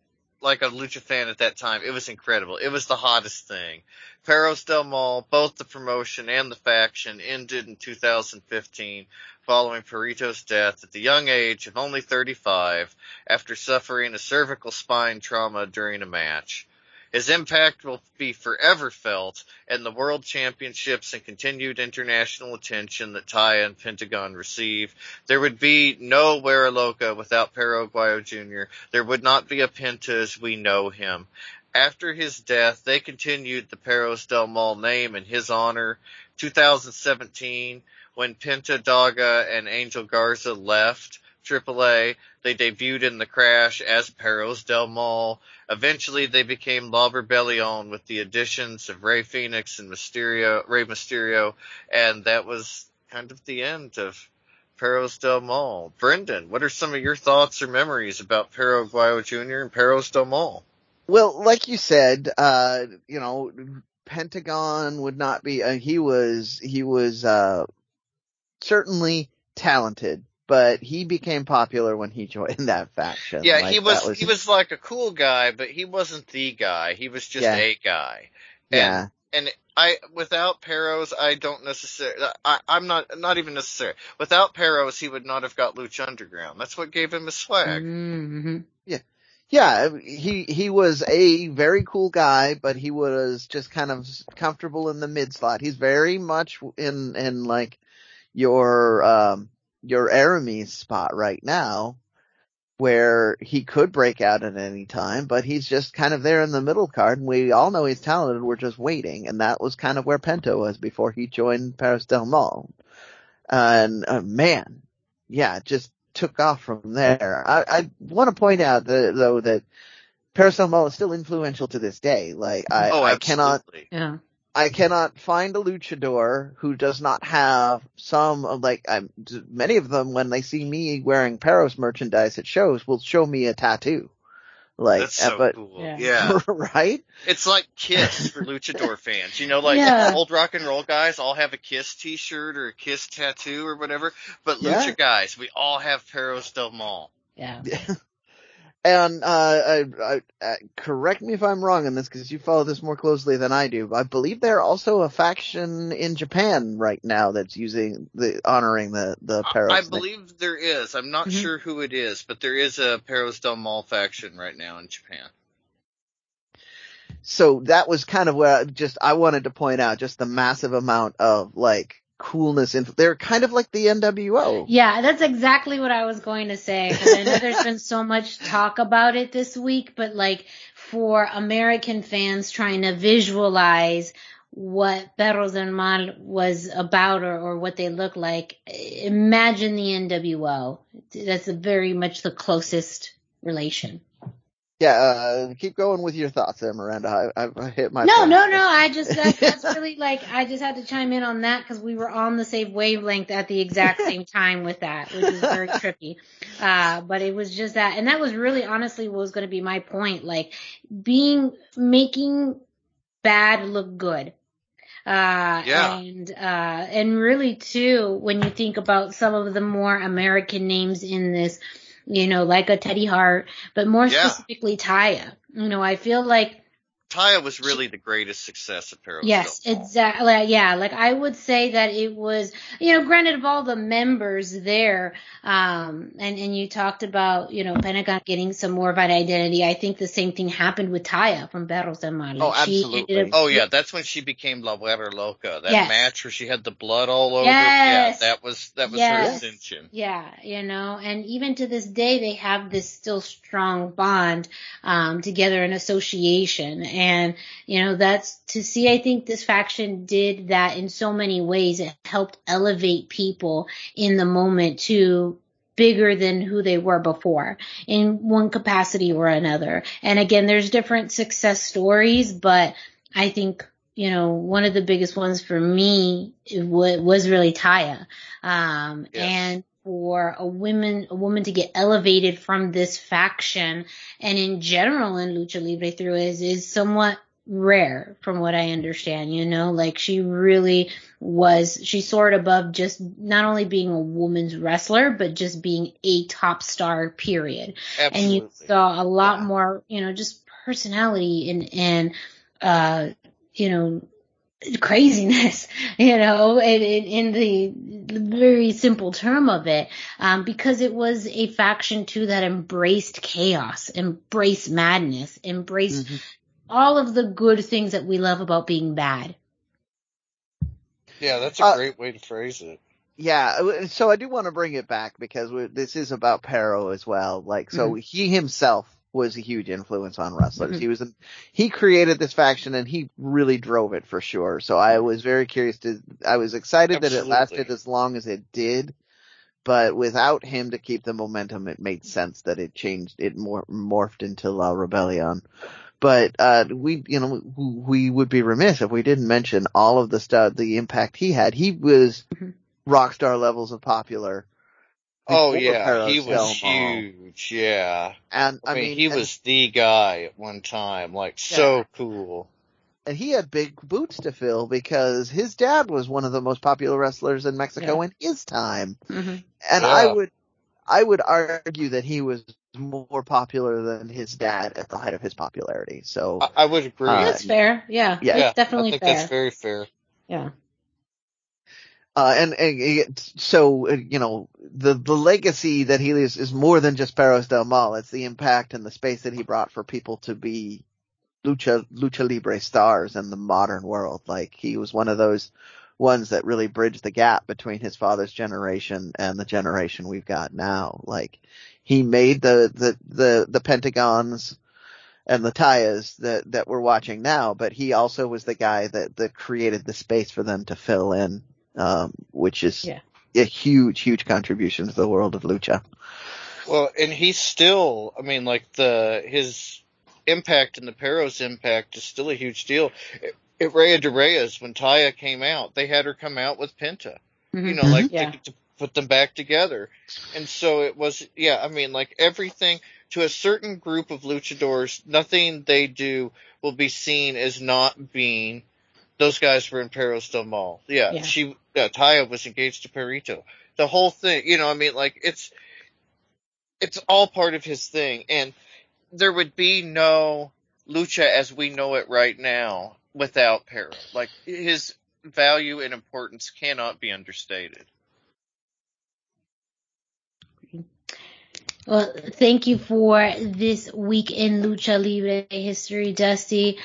like a lucha fan at that time. It was incredible. It was the hottest thing. Perros Del Mal, both the promotion and the faction ended in 2015 following Perito's death at the young age of only 35 after suffering a cervical spine trauma during a match. His impact will be forever felt and the world championships and continued international attention that Taya and Pentagon receive. There would be no Wera Loca without Perro Aguayo Jr. There would not be a Penta as we know him. After his death, they continued the Perros Del Mal name in his honor. 2017, when Penta Daga and Angel Garza left, AAA. They debuted in the Crash as Perros Del Mal. Eventually, they became La Rebellion with the additions of Rey Fénix and Mysterio, Rey Mysterio, and that was kind of the end of Perros Del Mal. Brendan, what are some of your thoughts or memories about Perro Aguayo Jr. and Perros Del Mal? Well, like you said, uh, you know, Pentagon would not be, uh, he was, he was, uh, certainly talented, but he became popular when he [laughs] joined that faction. Yeah, like, he was, was, he was like a cool guy, but he wasn't the guy. He was just Yeah. a guy. yeah, And I, without Perros, I don't necessarily, I, I'm not, not even necessary. Without Perros, he would not have got Lucha Underground. That's what gave him his swag. Mm-hmm. yeah, he, he was a very cool guy, but he was just kind of comfortable in the mid slot. He's very much in, in like your, um, your Aramis spot right now where he could break out at any time, but he's just kind of there in the middle card and we all know he's talented. We're just waiting. And that was kind of where Pento was before he joined Perros Del Mal. And uh, man, yeah, just took off from there. I, I want to point out that, though that Perros Del Mal is still influential to this day. Like I, oh, I cannot. Yeah. I cannot find a luchador who does not have some of like I'm, many of them when they see me wearing Perros merchandise at shows will show me a tattoo. Like, That's uh, so but cool. Yeah. Yeah. [laughs] right? It's like Kiss for luchador [laughs] fans. You know, like Yeah. old rock and roll guys all have a Kiss t-shirt or a Kiss tattoo or whatever. But Yeah. lucha guys, we all have Perros Del Mal. Yeah. [laughs] And uh, I, I, uh, correct me if I'm wrong on this because you follow this more closely than I do. I believe they're also a faction in Japan right now that's using the honoring the the Perros. I name. believe there is. I'm not Mhm. sure who it is, but there is a Perros Del Mal faction right now in Japan. so that was kind of where I just I wanted to point out just the massive amount of like coolness in they're kind of like the NWO. Yeah, that's exactly what I was going to say. I know there's been so much talk about it this week, but like for American fans trying to visualize what Perros del Mal was about or, or what they look like, imagine the NWO. That's very much the closest relation. Yeah, uh, keep going with your thoughts there, Miranda. I, I, I hit my No, point. no, no. I just [laughs] that, that's really like I just had to chime in on that because we were on the same wavelength at the exact [laughs] same time with that, which is very trippy. Uh, but it was just that, and that was really honestly what was going to be my point. Like being making bad look good. Uh, Yeah. and, uh, and really too, when you think about some of the more American names in this, you know, like a Teddy Hart, but more Yeah. specifically Taya. You know, I feel like Taya was really the greatest success of Perros Yes, exactly. Yeah, like I would say that it was, you know, granted of all the members there, um, and and you talked about, you know, Pentagon getting some more of an identity. I think the same thing happened with Taya from Perros del Mal. Oh, Like, absolutely. up- Oh yeah, that's when she became La Wera Loca. That Yes. match where she had the blood all over. Yes. Yeah, that was that was her ascension. Yeah, you know, and even to this day, they have this still strong bond um, together in association, and you know, that's to see. I think this faction did that in so many ways. It helped elevate people in the moment to bigger than who they were before in one capacity or another. And again, there's different success stories, but I think you know, one of the biggest ones for me was really Taya. Um, Yes. and for a woman, a woman to get elevated from this faction and in general in Lucha Libre through is, is somewhat rare from what I understand, you know, like she really was, she soared above just not only being a woman's wrestler, but just being a top star period Absolutely. and you saw a lot Yeah. more, you know, just personality and and uh, you know, craziness, [laughs] you know, in, in, in the very simple term of it, um, because it was a faction too that embraced chaos, embraced madness, embraced Mhm. all of the good things that we love about being bad. yeah, that's a Uh, great way to phrase it. Yeah, uh, so I do want to bring it back because we, this is about Perro as well. Like, so he himself was a huge influence on wrestlers. Mhm. He was, an, he created this faction and he really drove it for sure. So I was very curious to, I was excited that it lasted as long as it did, but without him to keep the momentum, it made sense that it changed, it mor- morphed into La Rebellion. But, uh, we, you know, we would be remiss if we didn't mention all of the stuff, the impact he had. He was, Mhm. rock star levels of popular. Oh yeah, he was Mal. huge. Yeah, And I, I, mean, mean, he and, was the guy at one time. Like so cool. and he had big boots to fill because his dad was one of the most popular wrestlers in Mexico in his time. Mm-hmm. And I would, I would argue that he was more popular than his dad at the height of his popularity. So, I, I would agree. Uh, That's fair. Yeah. yeah. That's yeah, definitely I think fair. that's very fair. yeah. Uh, and, and so, uh, you know, the, the legacy that he leaves is more than just Perros del Mal. It's the impact and the space that he brought for people to be lucha, lucha libre stars in the modern world. Like he was one of those ones that really bridged the gap between his father's generation and the generation we've got now. Like he made the, the, the, the Pentagons and the Tayas that, that we're watching now, but he also was the guy that, that created the space for them to fill in um, which is Yeah. a huge, huge contribution to the world of lucha. Well, and he's still. I mean, like the his impact and the Perros impact is still a huge deal. At Rey de Reyes, when Taya came out, they had her come out with Penta. You Mhm. know, like Yeah. to, to put them back together. And so it was. Yeah, I mean, like everything to a certain group of luchadors, nothing they do will be seen as not being. Those guys were in Perros del Mal. Yeah, Yeah. she, yeah, Taya was engaged to Perito. The whole thing, you know, I mean, like it's, it's all part of his thing, and there would be no lucha as we know it right now without Perro. Like his value and importance cannot be understated. Well, thank you for this week in Lucha Libre history, Dusty.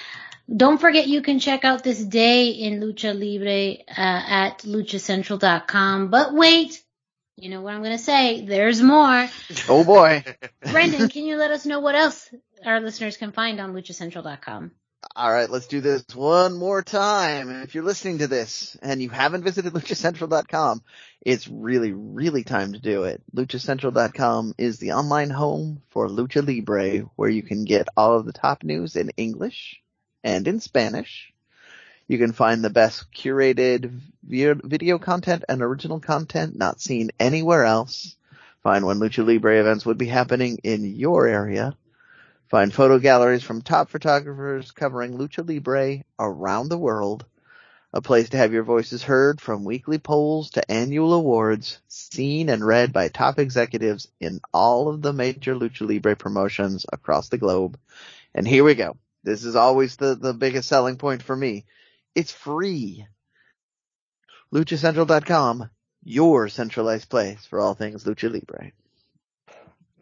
Don't forget you can check out this day in Lucha Libre uh, at luchacentral.com. But wait, you know what I'm going to say. There's more. [laughs] Oh boy. [laughs] Brendan, can you let us know what else our listeners can find on luchacentral.com? All right, let's do this one more time. If you're listening to this and you haven't visited luchacentral.com, it's really, really time to do it. Luchacentral.com is the online home for Lucha Libre where you can get all of the top news in English and in Spanish. You can find the best curated video content and original content not seen anywhere else. Find when Lucha Libre events would be happening in your area. Find photo galleries from top photographers covering Lucha Libre around the world. a place to have your voices heard from weekly polls to annual awards, seen and read by top executives in all of the major Lucha Libre promotions across the globe. And here we go. This is always the, the biggest selling point for me. It's free. LuchaCentral.com, your centralized place for all things Lucha Libre.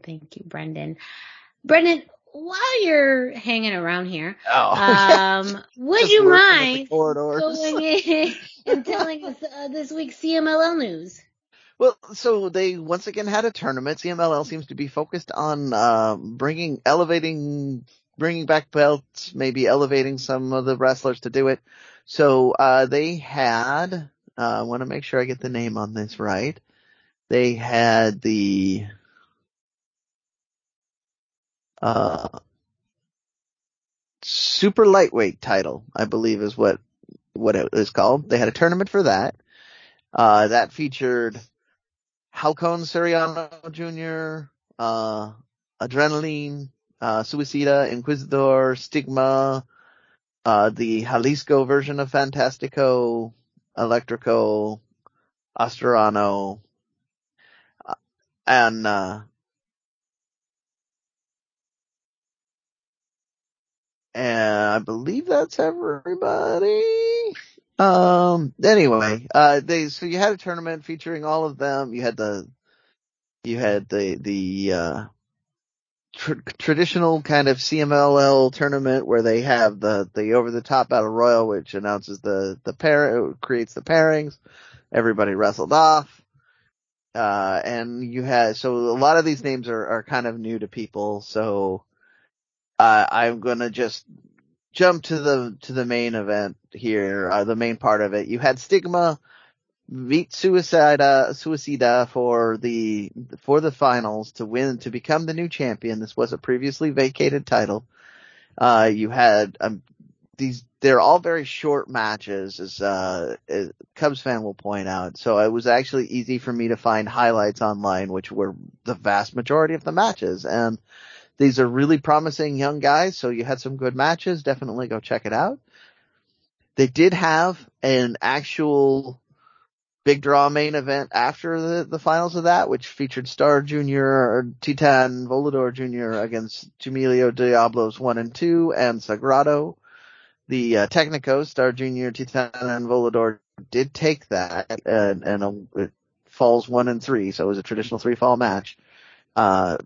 Thank you, Brendan. Brendan, while you're hanging around here, Oh. um, [laughs] would you working with the mind going [laughs] in and telling us uh, this week's CMLL news? Well, so they once again had a tournament. CMLL seems to be focused on uh, bringing, elevating, bringing back belts, maybe elevating some of the wrestlers to do it. So uh, they had. Uh, I want to make sure I get the name on this right. They had the. Uh, super lightweight title, I believe is what what it is called. They had a tournament for that. Uh, that featured Halcon Suriano Jr., uh, Adrenaline, uh, Suicida, Inquisitor, Stigma, uh, the Jalisco version of Fantastico, Electrico, Astrano, uh, and, uh, and I believe that's everybody. Um, anyway, uh, they, so you had a tournament featuring all of them. You had the, you had the, the, uh, tr- traditional kind of CMLL tournament where they have the, the over the top battle royal, which announces the, the pair, creates the pairings. Everybody wrestled off. Uh, and you had, so a lot of these names are, are kind of new to people. So, uh, I'm gonna just jump to the to the main event here, uh, the main part of it. You had Stigma beat Suicida Suicida for the for the finals to win to become the new champion. This was a previously vacated title. Uh, you had um, these. They're all very short matches, as uh, as Cubs fan will point out. So it was actually easy for me to find highlights online, which were the vast majority of the matches and. These are really promising young guys, so you had some good matches. Definitely go check it out. They did have an actual big draw main event after the, the finals of that, which featured Star Jr., Titan Volador Jr. against Jamilio Diablos 1 and 2 and Sagrado. The uh, Star Jr., Titan, and Volador did take that and, and uh, it falls 1 and 3, so it was a traditional three fall match. Uh,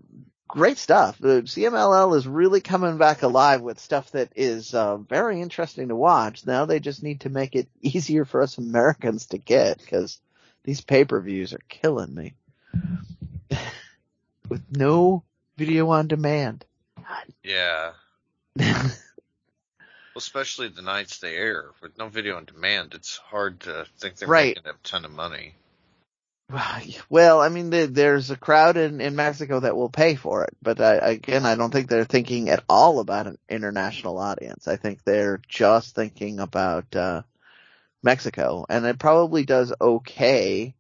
great stuff. The CMLL is really coming back alive with stuff that is uh, very interesting to watch. Now they just need to make it [laughs] easier for us Americans to get because these pay-per-views are killing me. [laughs] with no video on demand. Yeah. [laughs] Well, especially the nights they air with no video on demand, it's hard to think they're Right. making a ton of money. Well, I mean, there- there's a crowd in, in Mexico that will pay for it, but I, again, I don't think they're thinking at all about an international audience. I think they're just thinking about uh, Mexico, and it probably does okay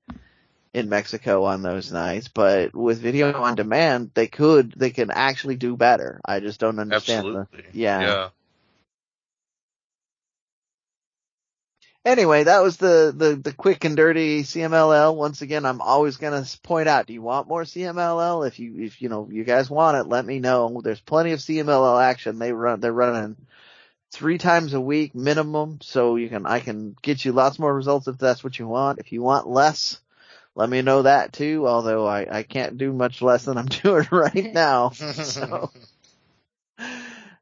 in Mexico on those nights. But with video on demand, they could, they can actually do better. I just don't understand. the- Absolutely. yeah. Yeah. Anyway, that was the, the, the quick and dirty CMLL. Once again, I'm always gonna point out, do you want more CMLL? If you, if you know, you guys want it, let me know. There's plenty of CMLL action. They run, they're running three times a week minimum, so you can, I can get you lots more results if that's what you want. If you want less, let me know that too, although I, I can't do much less than I'm [laughs] doing right [laughs] now. [laughs] so,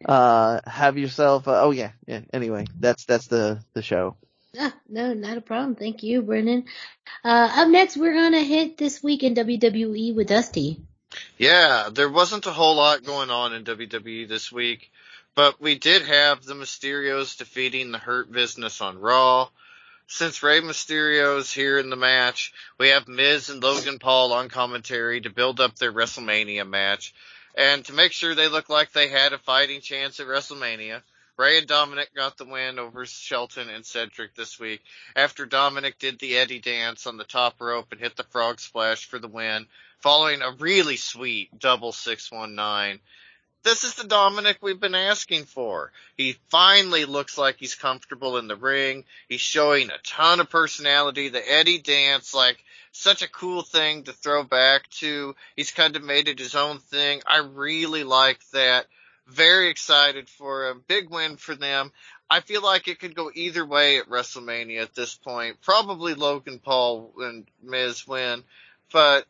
uh, have yourself, uh, oh yeah, yeah, anyway, that's, that's the, the show. Ah, no, not a problem. Thank you, Brendan. Uh, up next, we're gonna hit this week in WWE with Dusty. Yeah, there wasn't a whole lot going on in WWE this week, but we did have the Mysterios defeating the Hurt Business on Raw. Since Rey Mysterio's here in the match, we have Miz and Logan Paul on commentary to build up their WrestleMania match and to make sure they look like they had a fighting chance at WrestleMania. Rey and Dominic got the win over Shelton and Cedric this week after Dominic did the Eddie dance on the top rope and hit the frog splash for the win, following a really sweet double 619. this is the Dominic we've been asking for. He finally looks like he's comfortable in the ring. He's showing a ton of personality. The Eddie dance, like such a cool thing to throw back to. He's kind of made it his own thing. I really like that. Very excited for a big win for them. I feel like it could go either way at WrestleMania at this point. Probably Logan Paul and Miz win, but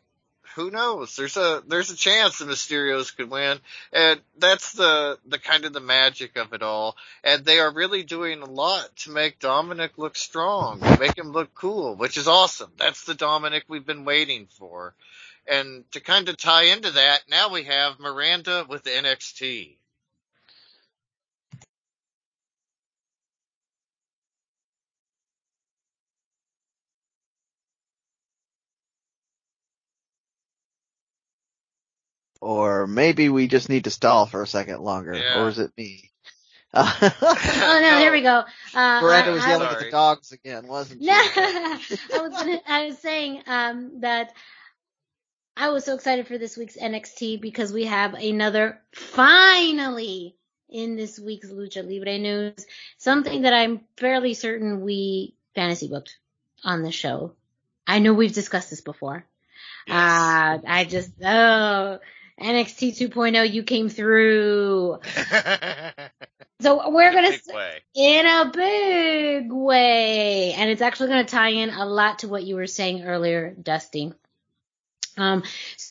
who knows? There's a there's a chance the Mysterios could win, and that's the the kind of the magic of it all. And they are really doing a lot to make Dominic look strong, make him look cool, which is awesome. That's the Dominic we've been waiting for. And to kind of tie into that, now we have Miranda with NXT. Or maybe we just need to stall for a second longer. Yeah. Or is it me? [laughs] [laughs] Oh no, there we go. Uh, Miranda I- was I- yelling at the dogs again, wasn't she? No, [laughs] I was gonna, I was saying um, that I was so excited for this week's NXT because we have another finally in this week's Lucha Libre news, something that I'm fairly certain we fantasy booked on the show. I know we've discussed this before. Uh, I just oh NXT 2.0, you came through. [laughs] So we're gonna in a big way. And it's actually going to tie in a lot to what you were saying earlier, Dusty. Um,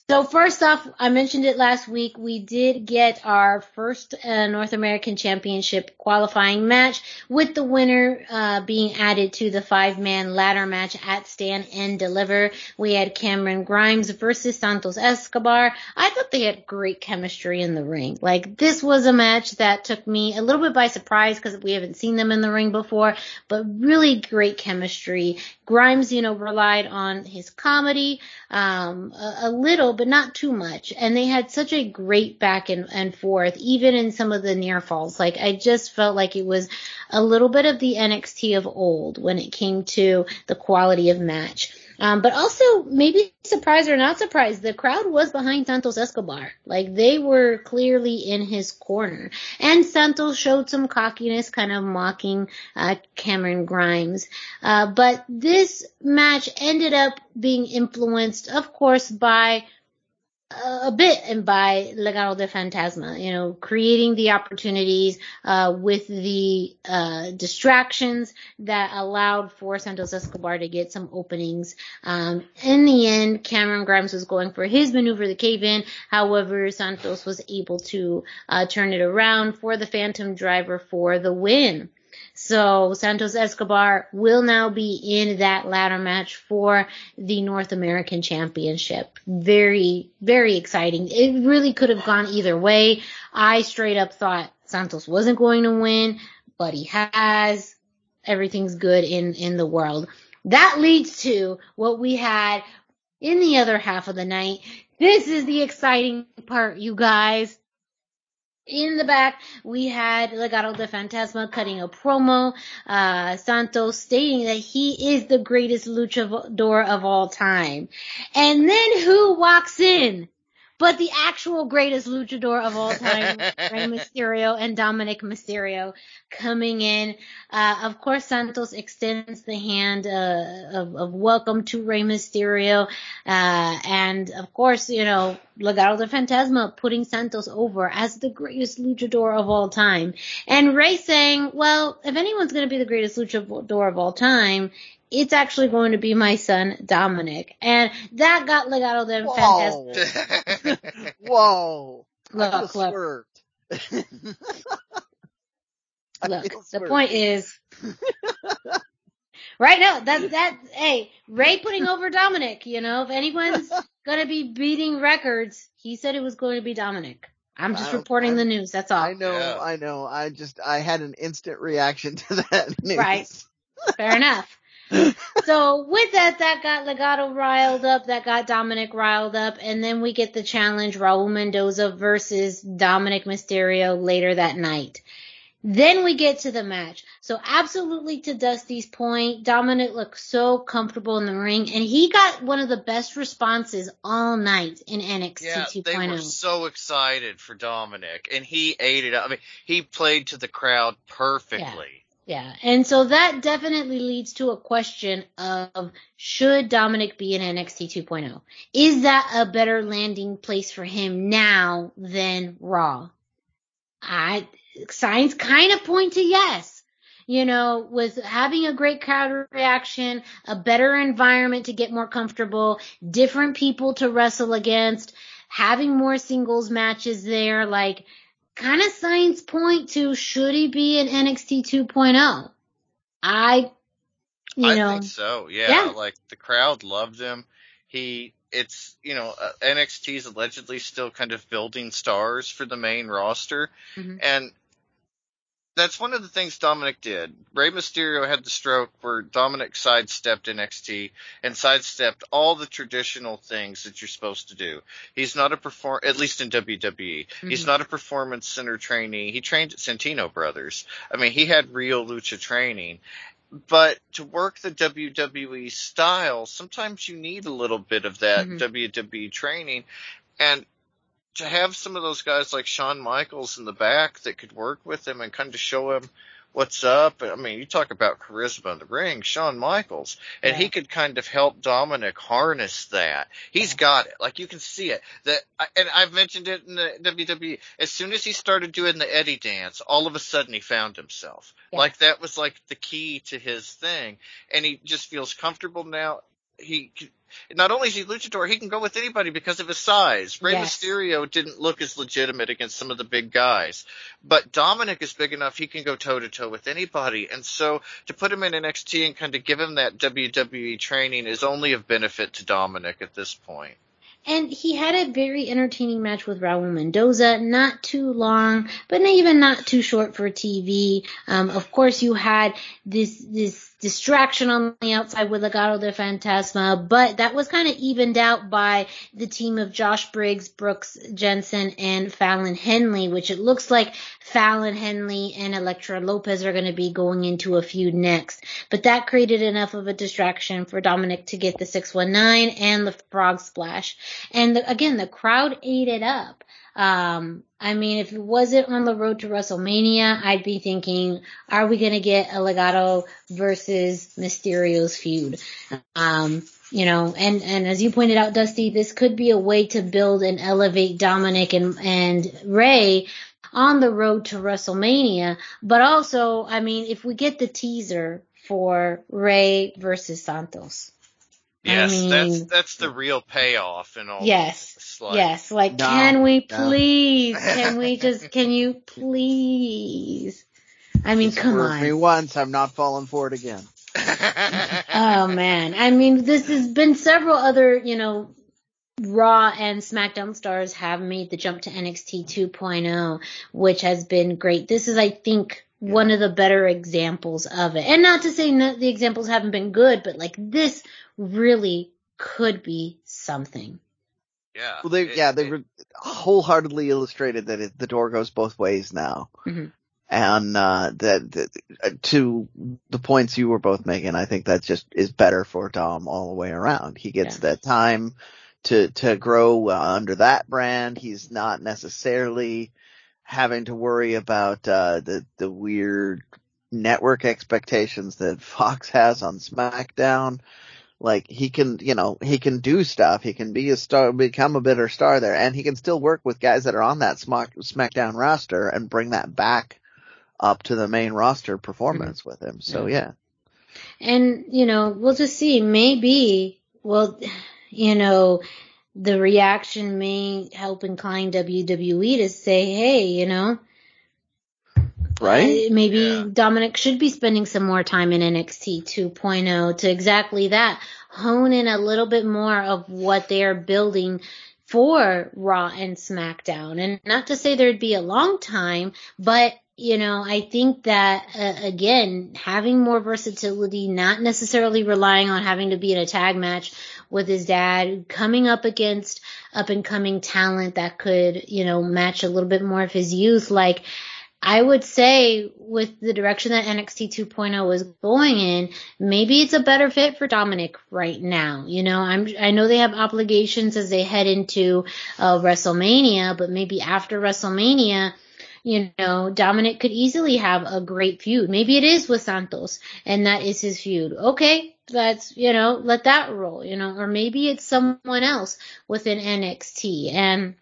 so first off, I mentioned it last week. We did get our first uh, North American Championship qualifying match with the winner uh, being added to the five-man ladder match at Stand and Deliver. We had Cameron Grimes versus Santos Escobar. I thought they had great chemistry in the ring. Like this was a match that took me a little bit by surprise because we haven't seen them in the ring before, but really great chemistry. Grimes, you know, relied on his comedy, um, a, a little, but not too much. And they had such a great back and, and forth, even in some of the near falls. Like I just felt like it was a little bit of the NXT of old when it came to the quality of match. Um, but also maybe surprised or not surprised, the crowd was behind Santos Escobar. Like they were clearly in his corner. And Santos showed some cockiness, kind of mocking uh, Cameron Grimes. Uh, but this match ended up being influenced, of course, by a bit and by Legado de Fantasma, you know, creating the opportunities uh, with the uh, distractions that allowed for Santos Escobar to get some openings. Um, in the end, Cameron Grimes was going for his maneuver, the cave in. However, Santos was able to uh, turn it around for the Phantom Driver for the win. So Santos Escobar will now be in that ladder match for the North American Championship. Very, very exciting. It really could have gone either way. I straight up thought Santos wasn't going to win, but he has. Everything's good in, in the world. That leads to what we had in the other half of the night. This is the exciting part, you guys. In the back, we had Legado de Fantasma cutting a promo, uh, Santos stating that he is the greatest luchador of all time. And then who walks in? But the actual greatest luchador of all time, [laughs] Rey Mysterio and Dominic Mysterio coming in. Uh, of course, Santos extends the hand uh, of, of welcome to Rey Mysterio. Uh, and of course, you know, Legado de Fantasma putting Santos over as the greatest luchador of all time. And Rey saying, well, if anyone's going to be the greatest luchador of all time, it's actually going to be my son Dominic. And that got Legado de Fantasma. Whoa. [laughs] [laughs] Whoa. [laughs] I Look, look, look. The point is, right now, that, that, hey, Rey putting over Dominic, you know, if anyone's going to be beating records, he said it was going to be Dominic. I'm just reporting I- the news. That's all. I know, Yeah. I know. I just, I had an instant reaction to that news. Right. Fair enough. So with that, that got Legado riled up, that got Dominic riled up, and then we get the challenge Raul Mendoza versus Dominic Mysterio later that night. Then we get to the match. So absolutely to Dusty's point, Dominic looked so comfortable in the ring and he got one of the best responses all night in NXT Yeah, 2.0. they were oh. so excited for Dominic, and he ate it up. I mean, he played to the crowd perfectly. Yeah, and so that definitely leads to a question of should Dominic be in NXT 2.0? Is that a better landing place for him now than Raw? I signs kind of point to yes. You know, with having a great crowd reaction, a better environment to get more comfortable, different people to wrestle against, having more singles matches there, like kind of signs point to should he be in NXT 2.0? I, you I know, think so. Yeah, Yeah. like the crowd loved him. He, it's you know, uh, NXT is allegedly still kind of building stars for the main roster, Mhm. and that's one of the things Dominic did. Rey Mysterio had the stroke where Dominic sidestepped NXT and sidestepped all the traditional things that you're supposed to do. He's not a perform, at least in WWE. He's Mhm. not a performance center trainee. He trained at Santino Brothers. I mean, he had real lucha training. But to work the WWE style, sometimes you need a little bit of that Mhm. WWE training. And to have some of those guys like Shawn Michaels in the back that could work with him and kind of show him what's up. I mean, you talk about charisma in the ring, Shawn Michaels, and Yeah. he could kind of help Dominic harness that. He's got it. Like you can see it. That, and I've mentioned it in the WWE. As soon as he started doing the Eddie dance, all of a sudden he found himself. Yeah. Like that was like the key to his thing, and he just feels comfortable now. He not only is he luchador, he can go with anybody because of his size. Rey Yes. Mysterio didn't look as legitimate against some of the big guys, but Dominic is big enough he can go toe to toe with anybody. And so to put him in NXT and kind of give him that WWE training is only of benefit to Dominic at this point. And he had a very entertaining match with Raul Mendoza, not too long, but even not too short for TV. Um, of course, you had this this distraction on the outside with Legado de Fantasma, but that was kind of evened out by the team of Josh Briggs, Brooks Jensen, and Fallon Henley, which it looks like Fallon Henley and Elektra Lopez are going to be going into a feud next. But that created enough of a distraction for Dominic to get the 619 and the frog splash. And the, again, the crowd ate it up. Um, I mean, if it wasn't on the road to WrestleMania, I'd be thinking, are we going to get a Legado versus Mysterio's feud? Um, you know, and, and as you pointed out, Dusty, this could be a way to build and elevate Dominic and, and Rey on the road to WrestleMania. But also, I mean, if we get the teaser for Rey versus Santos. I Yes, mean- that's that's the real payoff in all Yes. this. Like, Yes, like No, can we no. please? Can we [laughs] just? Can you please? I mean, come Swerve me once, I'm not falling for it again. [laughs] Oh man, I mean, this has been several other, you know, Raw and SmackDown stars have made the jump to NXT 2.0, which has been great. This is, I think, one of the better examples of it. And not to say that the examples haven't been good, but like this really could be something. yeah. Well, they It- yeah they it- wholeheartedly illustrated that it, the door goes both ways now, Mhm. and uh, that, that uh, to the points you were both making, I think that just is better for Dom all the way around. He gets Yeah. that time to to grow uh, under that brand. He's not necessarily having to worry about uh, the the weird network expectations that [laughs] Fox has on SmackDown. Like he can, you know, he can do stuff. He can be a star, become a better star there, and he can still work with guys that are on that Smack, SmackDown roster and bring that back up to the main roster performance with him. So yeah, And, you know, we'll just see. Maybe, well, [sighs] you know, the reaction may help incline WWE to say, hey, you know, right? uh, maybe Yeah. Dominic should be spending some more time in NXT 2.0 to exactly that. Hone in a little bit more of what they are building for Raw and SmackDown. And not to say there'd be a long time, but you know, I think that uh, again, having more versatility, not necessarily relying on having to be in a tag match with his dad, coming up against up and coming talent that could, you know, match a little bit more of his youth, like I would say with the direction that NXT 2.0 is going in, maybe it's a better fit for Dominic right now. You know, I'm, I know they have obligations as they head into uh, WrestleMania, but maybe after WrestleMania, you know, Dominic could easily have a great feud. Maybe it is with Santos and that is his feud. Okay. That's, you know, let that roll, you know, or maybe it's someone else within NXT and,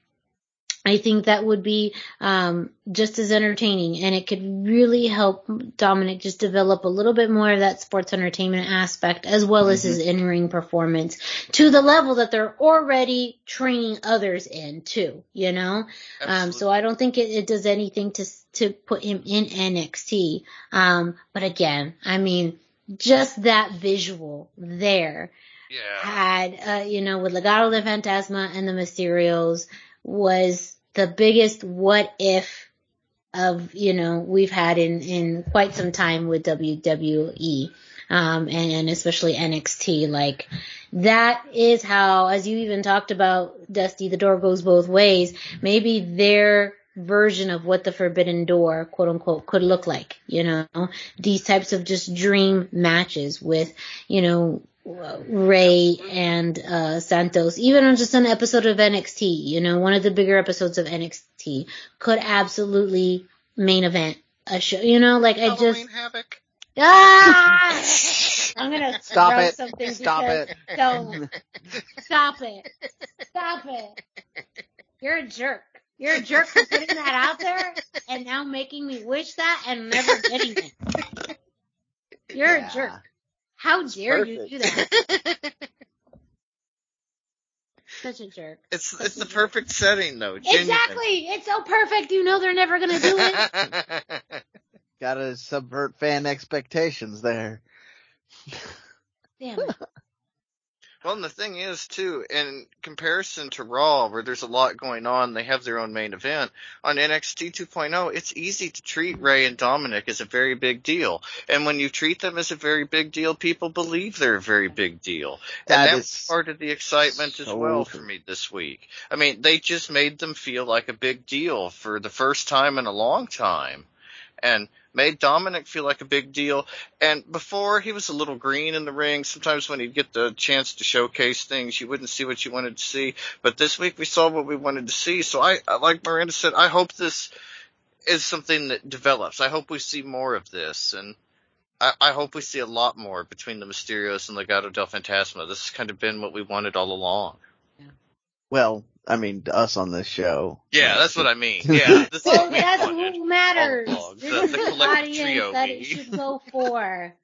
I think that would be um, just as entertaining, and it could really help Dominic just develop a little bit more of that sports entertainment aspect, as well mm-hmm. as his mm-hmm. in-ring performance, to the level that they're already training others in too. You know, um, so I don't think it, it, does anything to to put him in NXT. Um, but again, I mean, just that visual there. Yeah. Had, uh, you know, with Legado de Fantasma and the Mysterios was the biggest what if of you know we've had in in quite some time with WWE um and, and especially NXT like that is how as you even talked about Dusty the door goes both ways maybe their version of what the forbidden door quote unquote could look like you know these types of just dream matches with you know Rey and uh, Santos, even on just an episode of NXT, you know, one of the bigger episodes of NXT, could absolutely main event a show. You know, like I just Havoc. Ah! I'm gonna [laughs] stop it. Something stop it. Don't stop it. Stop it. [laughs] You're a jerk. You're a jerk for putting that out there and now making me wish that and never getting it. You're yeah. a jerk. How dare perfect. you do that? [laughs] Such a jerk. It's Such it's the jerk. perfect setting though. Genuinely. Exactly. It's so perfect. You know they're never gonna do it. [laughs] Gotta subvert fan expectations there. Damn it. [laughs] Well, and the thing is too, in comparison to Raw, where there's a lot going on, they have their own main event. On NXT 2.0, it's easy to treat Rey and Dominic as a very big deal, and when you treat them as a very big deal, people believe they're a very big deal, that and that's part of the excitement so as well for me this week. I mean, they just made them feel like a big deal for the first time in a long time, and made Dominic feel like a big deal. And before he was a little green in the ring. Sometimes when he'd get the chance to showcase things, you wouldn't see what you wanted to see. But this week we saw what we wanted to see. So I, like Miranda said, I hope this is something that develops. I hope we see more of this and I, hope we see a lot more between the Mysterios and Legado del Fantasma. This has kind of been what we wanted all along. Well, I mean, us on this show. Yeah, that's what I mean. [laughs] Yeah, this well, that's who matters. This the, is the, the audience that it should go [laughs] for.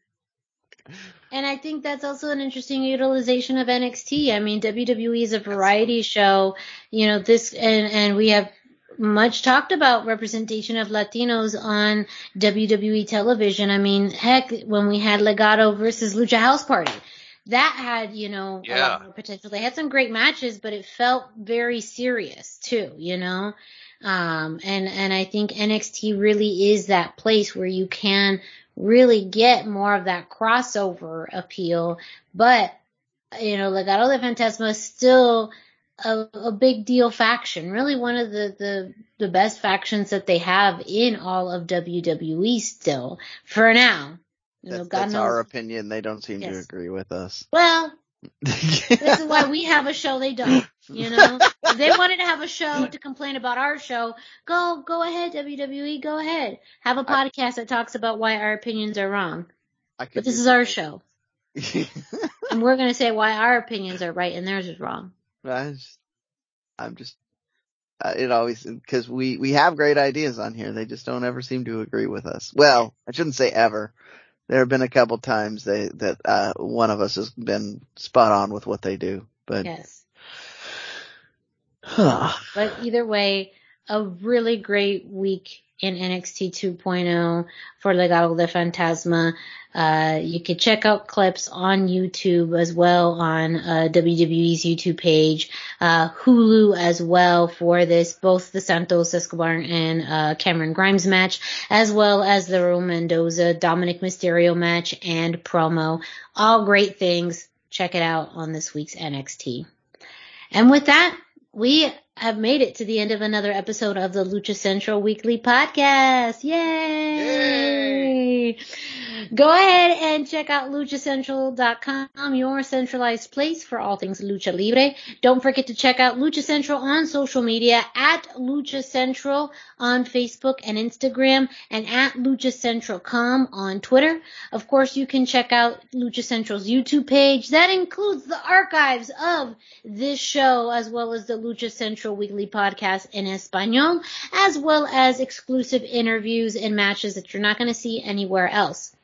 And I think that's also an interesting utilization of NXT. I mean, WWE is a variety show. You know, this and and we have much talked about representation of Latinos on WWE television. I mean, heck, when we had Legado versus Lucha House Party, that had, you know, yeah. a lot more potential. They had some great matches, but it felt very serious too, you know? Um, and, and I think NXT really is that place where you can really get more of that crossover appeal, but, you know, Legado de Fantasma is still a, a big deal faction, really one of the, the, the best factions that they have in all of WWE still, for now. You know, that's, our opinion. They don't seem yes. to agree with us. Well, [laughs] this is why we have a show. They don't. You know, if they wanted to have a show to complain about our show, go go ahead, WWE. Go ahead. Have a podcast I, that talks about why our opinions are wrong. But this is our show, [laughs] and we're gonna say why our opinions are right and theirs is wrong. I just, I'm just uh, it always because we we have great ideas on here. They just don't ever seem to agree with us. Well, I shouldn't say ever there have been a couple times they that uh, one of us has been spot on with what they do. But yes. [sighs] but either way, a really great week in NXT 2.0 for Legado de Fantasma. Uh, you can check out clips on YouTube as well on uh, WWE's YouTube page, uh, Hulu as well for this, both the Santos Escobar and uh, Cameron Grimes match, as well as the Raul Mendoza Dominic Mysterio match and promo. All great things. Check it out on this week's NXT. And with that, we have made it to the end of another episode of the Lucha Central Weekly Podcast. Yay! Yay! Go ahead and check out luchacentral.com, your centralized place for all things Lucha Libre. Don't forget to check out Lucha Central on social media at Lucha Central on Facebook and Instagram and at Lucha Central.com on Twitter. Of course, you can check out Lucha Central's YouTube page. That includes the archives of this show as well as the Lucha Central weekly podcast in Espanol, as well as exclusive interviews and matches that you're not going to see anywhere else.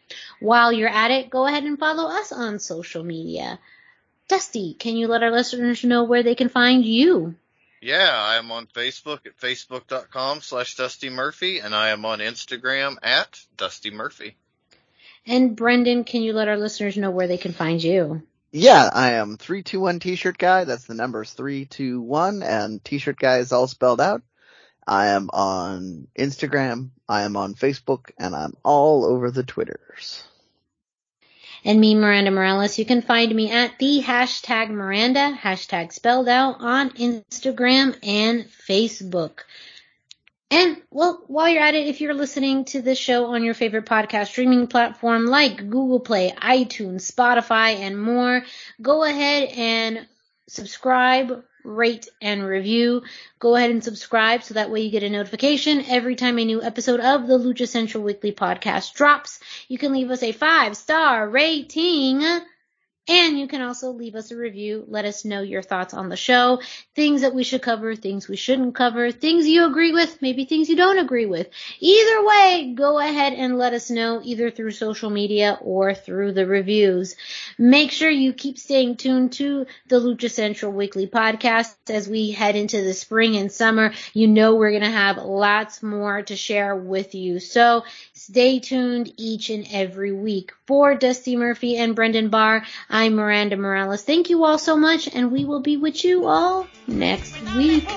While you're at it, go ahead and follow us on social media. Dusty, can you let our listeners know where they can find you? Yeah, I am on Facebook at facebook.com slash Dusty Murphy, and I am on Instagram at Dusty Murphy. And Brendan, can you let our listeners know where they can find you? Yeah, I am 321 T-shirt guy. That's the numbers 321 and T-shirt guy is all spelled out. I am on Instagram, I am on Facebook, and I'm all over the Twitters. And me, Miranda Morales, you can find me at the hashtag Miranda, hashtag spelled out on Instagram and Facebook. And well, while you're at it, if you're listening to this show on your favorite podcast streaming platform like Google Play, iTunes, Spotify, and more, go ahead and subscribe, rate, and review. Go ahead and subscribe so that way you get a notification every time a new episode of the Lucha Central Weekly podcast drops. You can leave us a five star rating. And you can also leave us a review. Let us know your thoughts on the show, things that we should cover, things we shouldn't cover, things you agree with, maybe things you don't agree with. Either way, go ahead and let us know either through social media or through the reviews. Make sure you keep staying tuned to the Lucha Central Weekly podcast as we head into the spring and summer. You know we're going to have lots more to share with you. So Stay tuned each and every week. For Dusty Murphy and Brendan Barr, I'm Miranda Morales. Thank you all so much, and we will be with you all next week.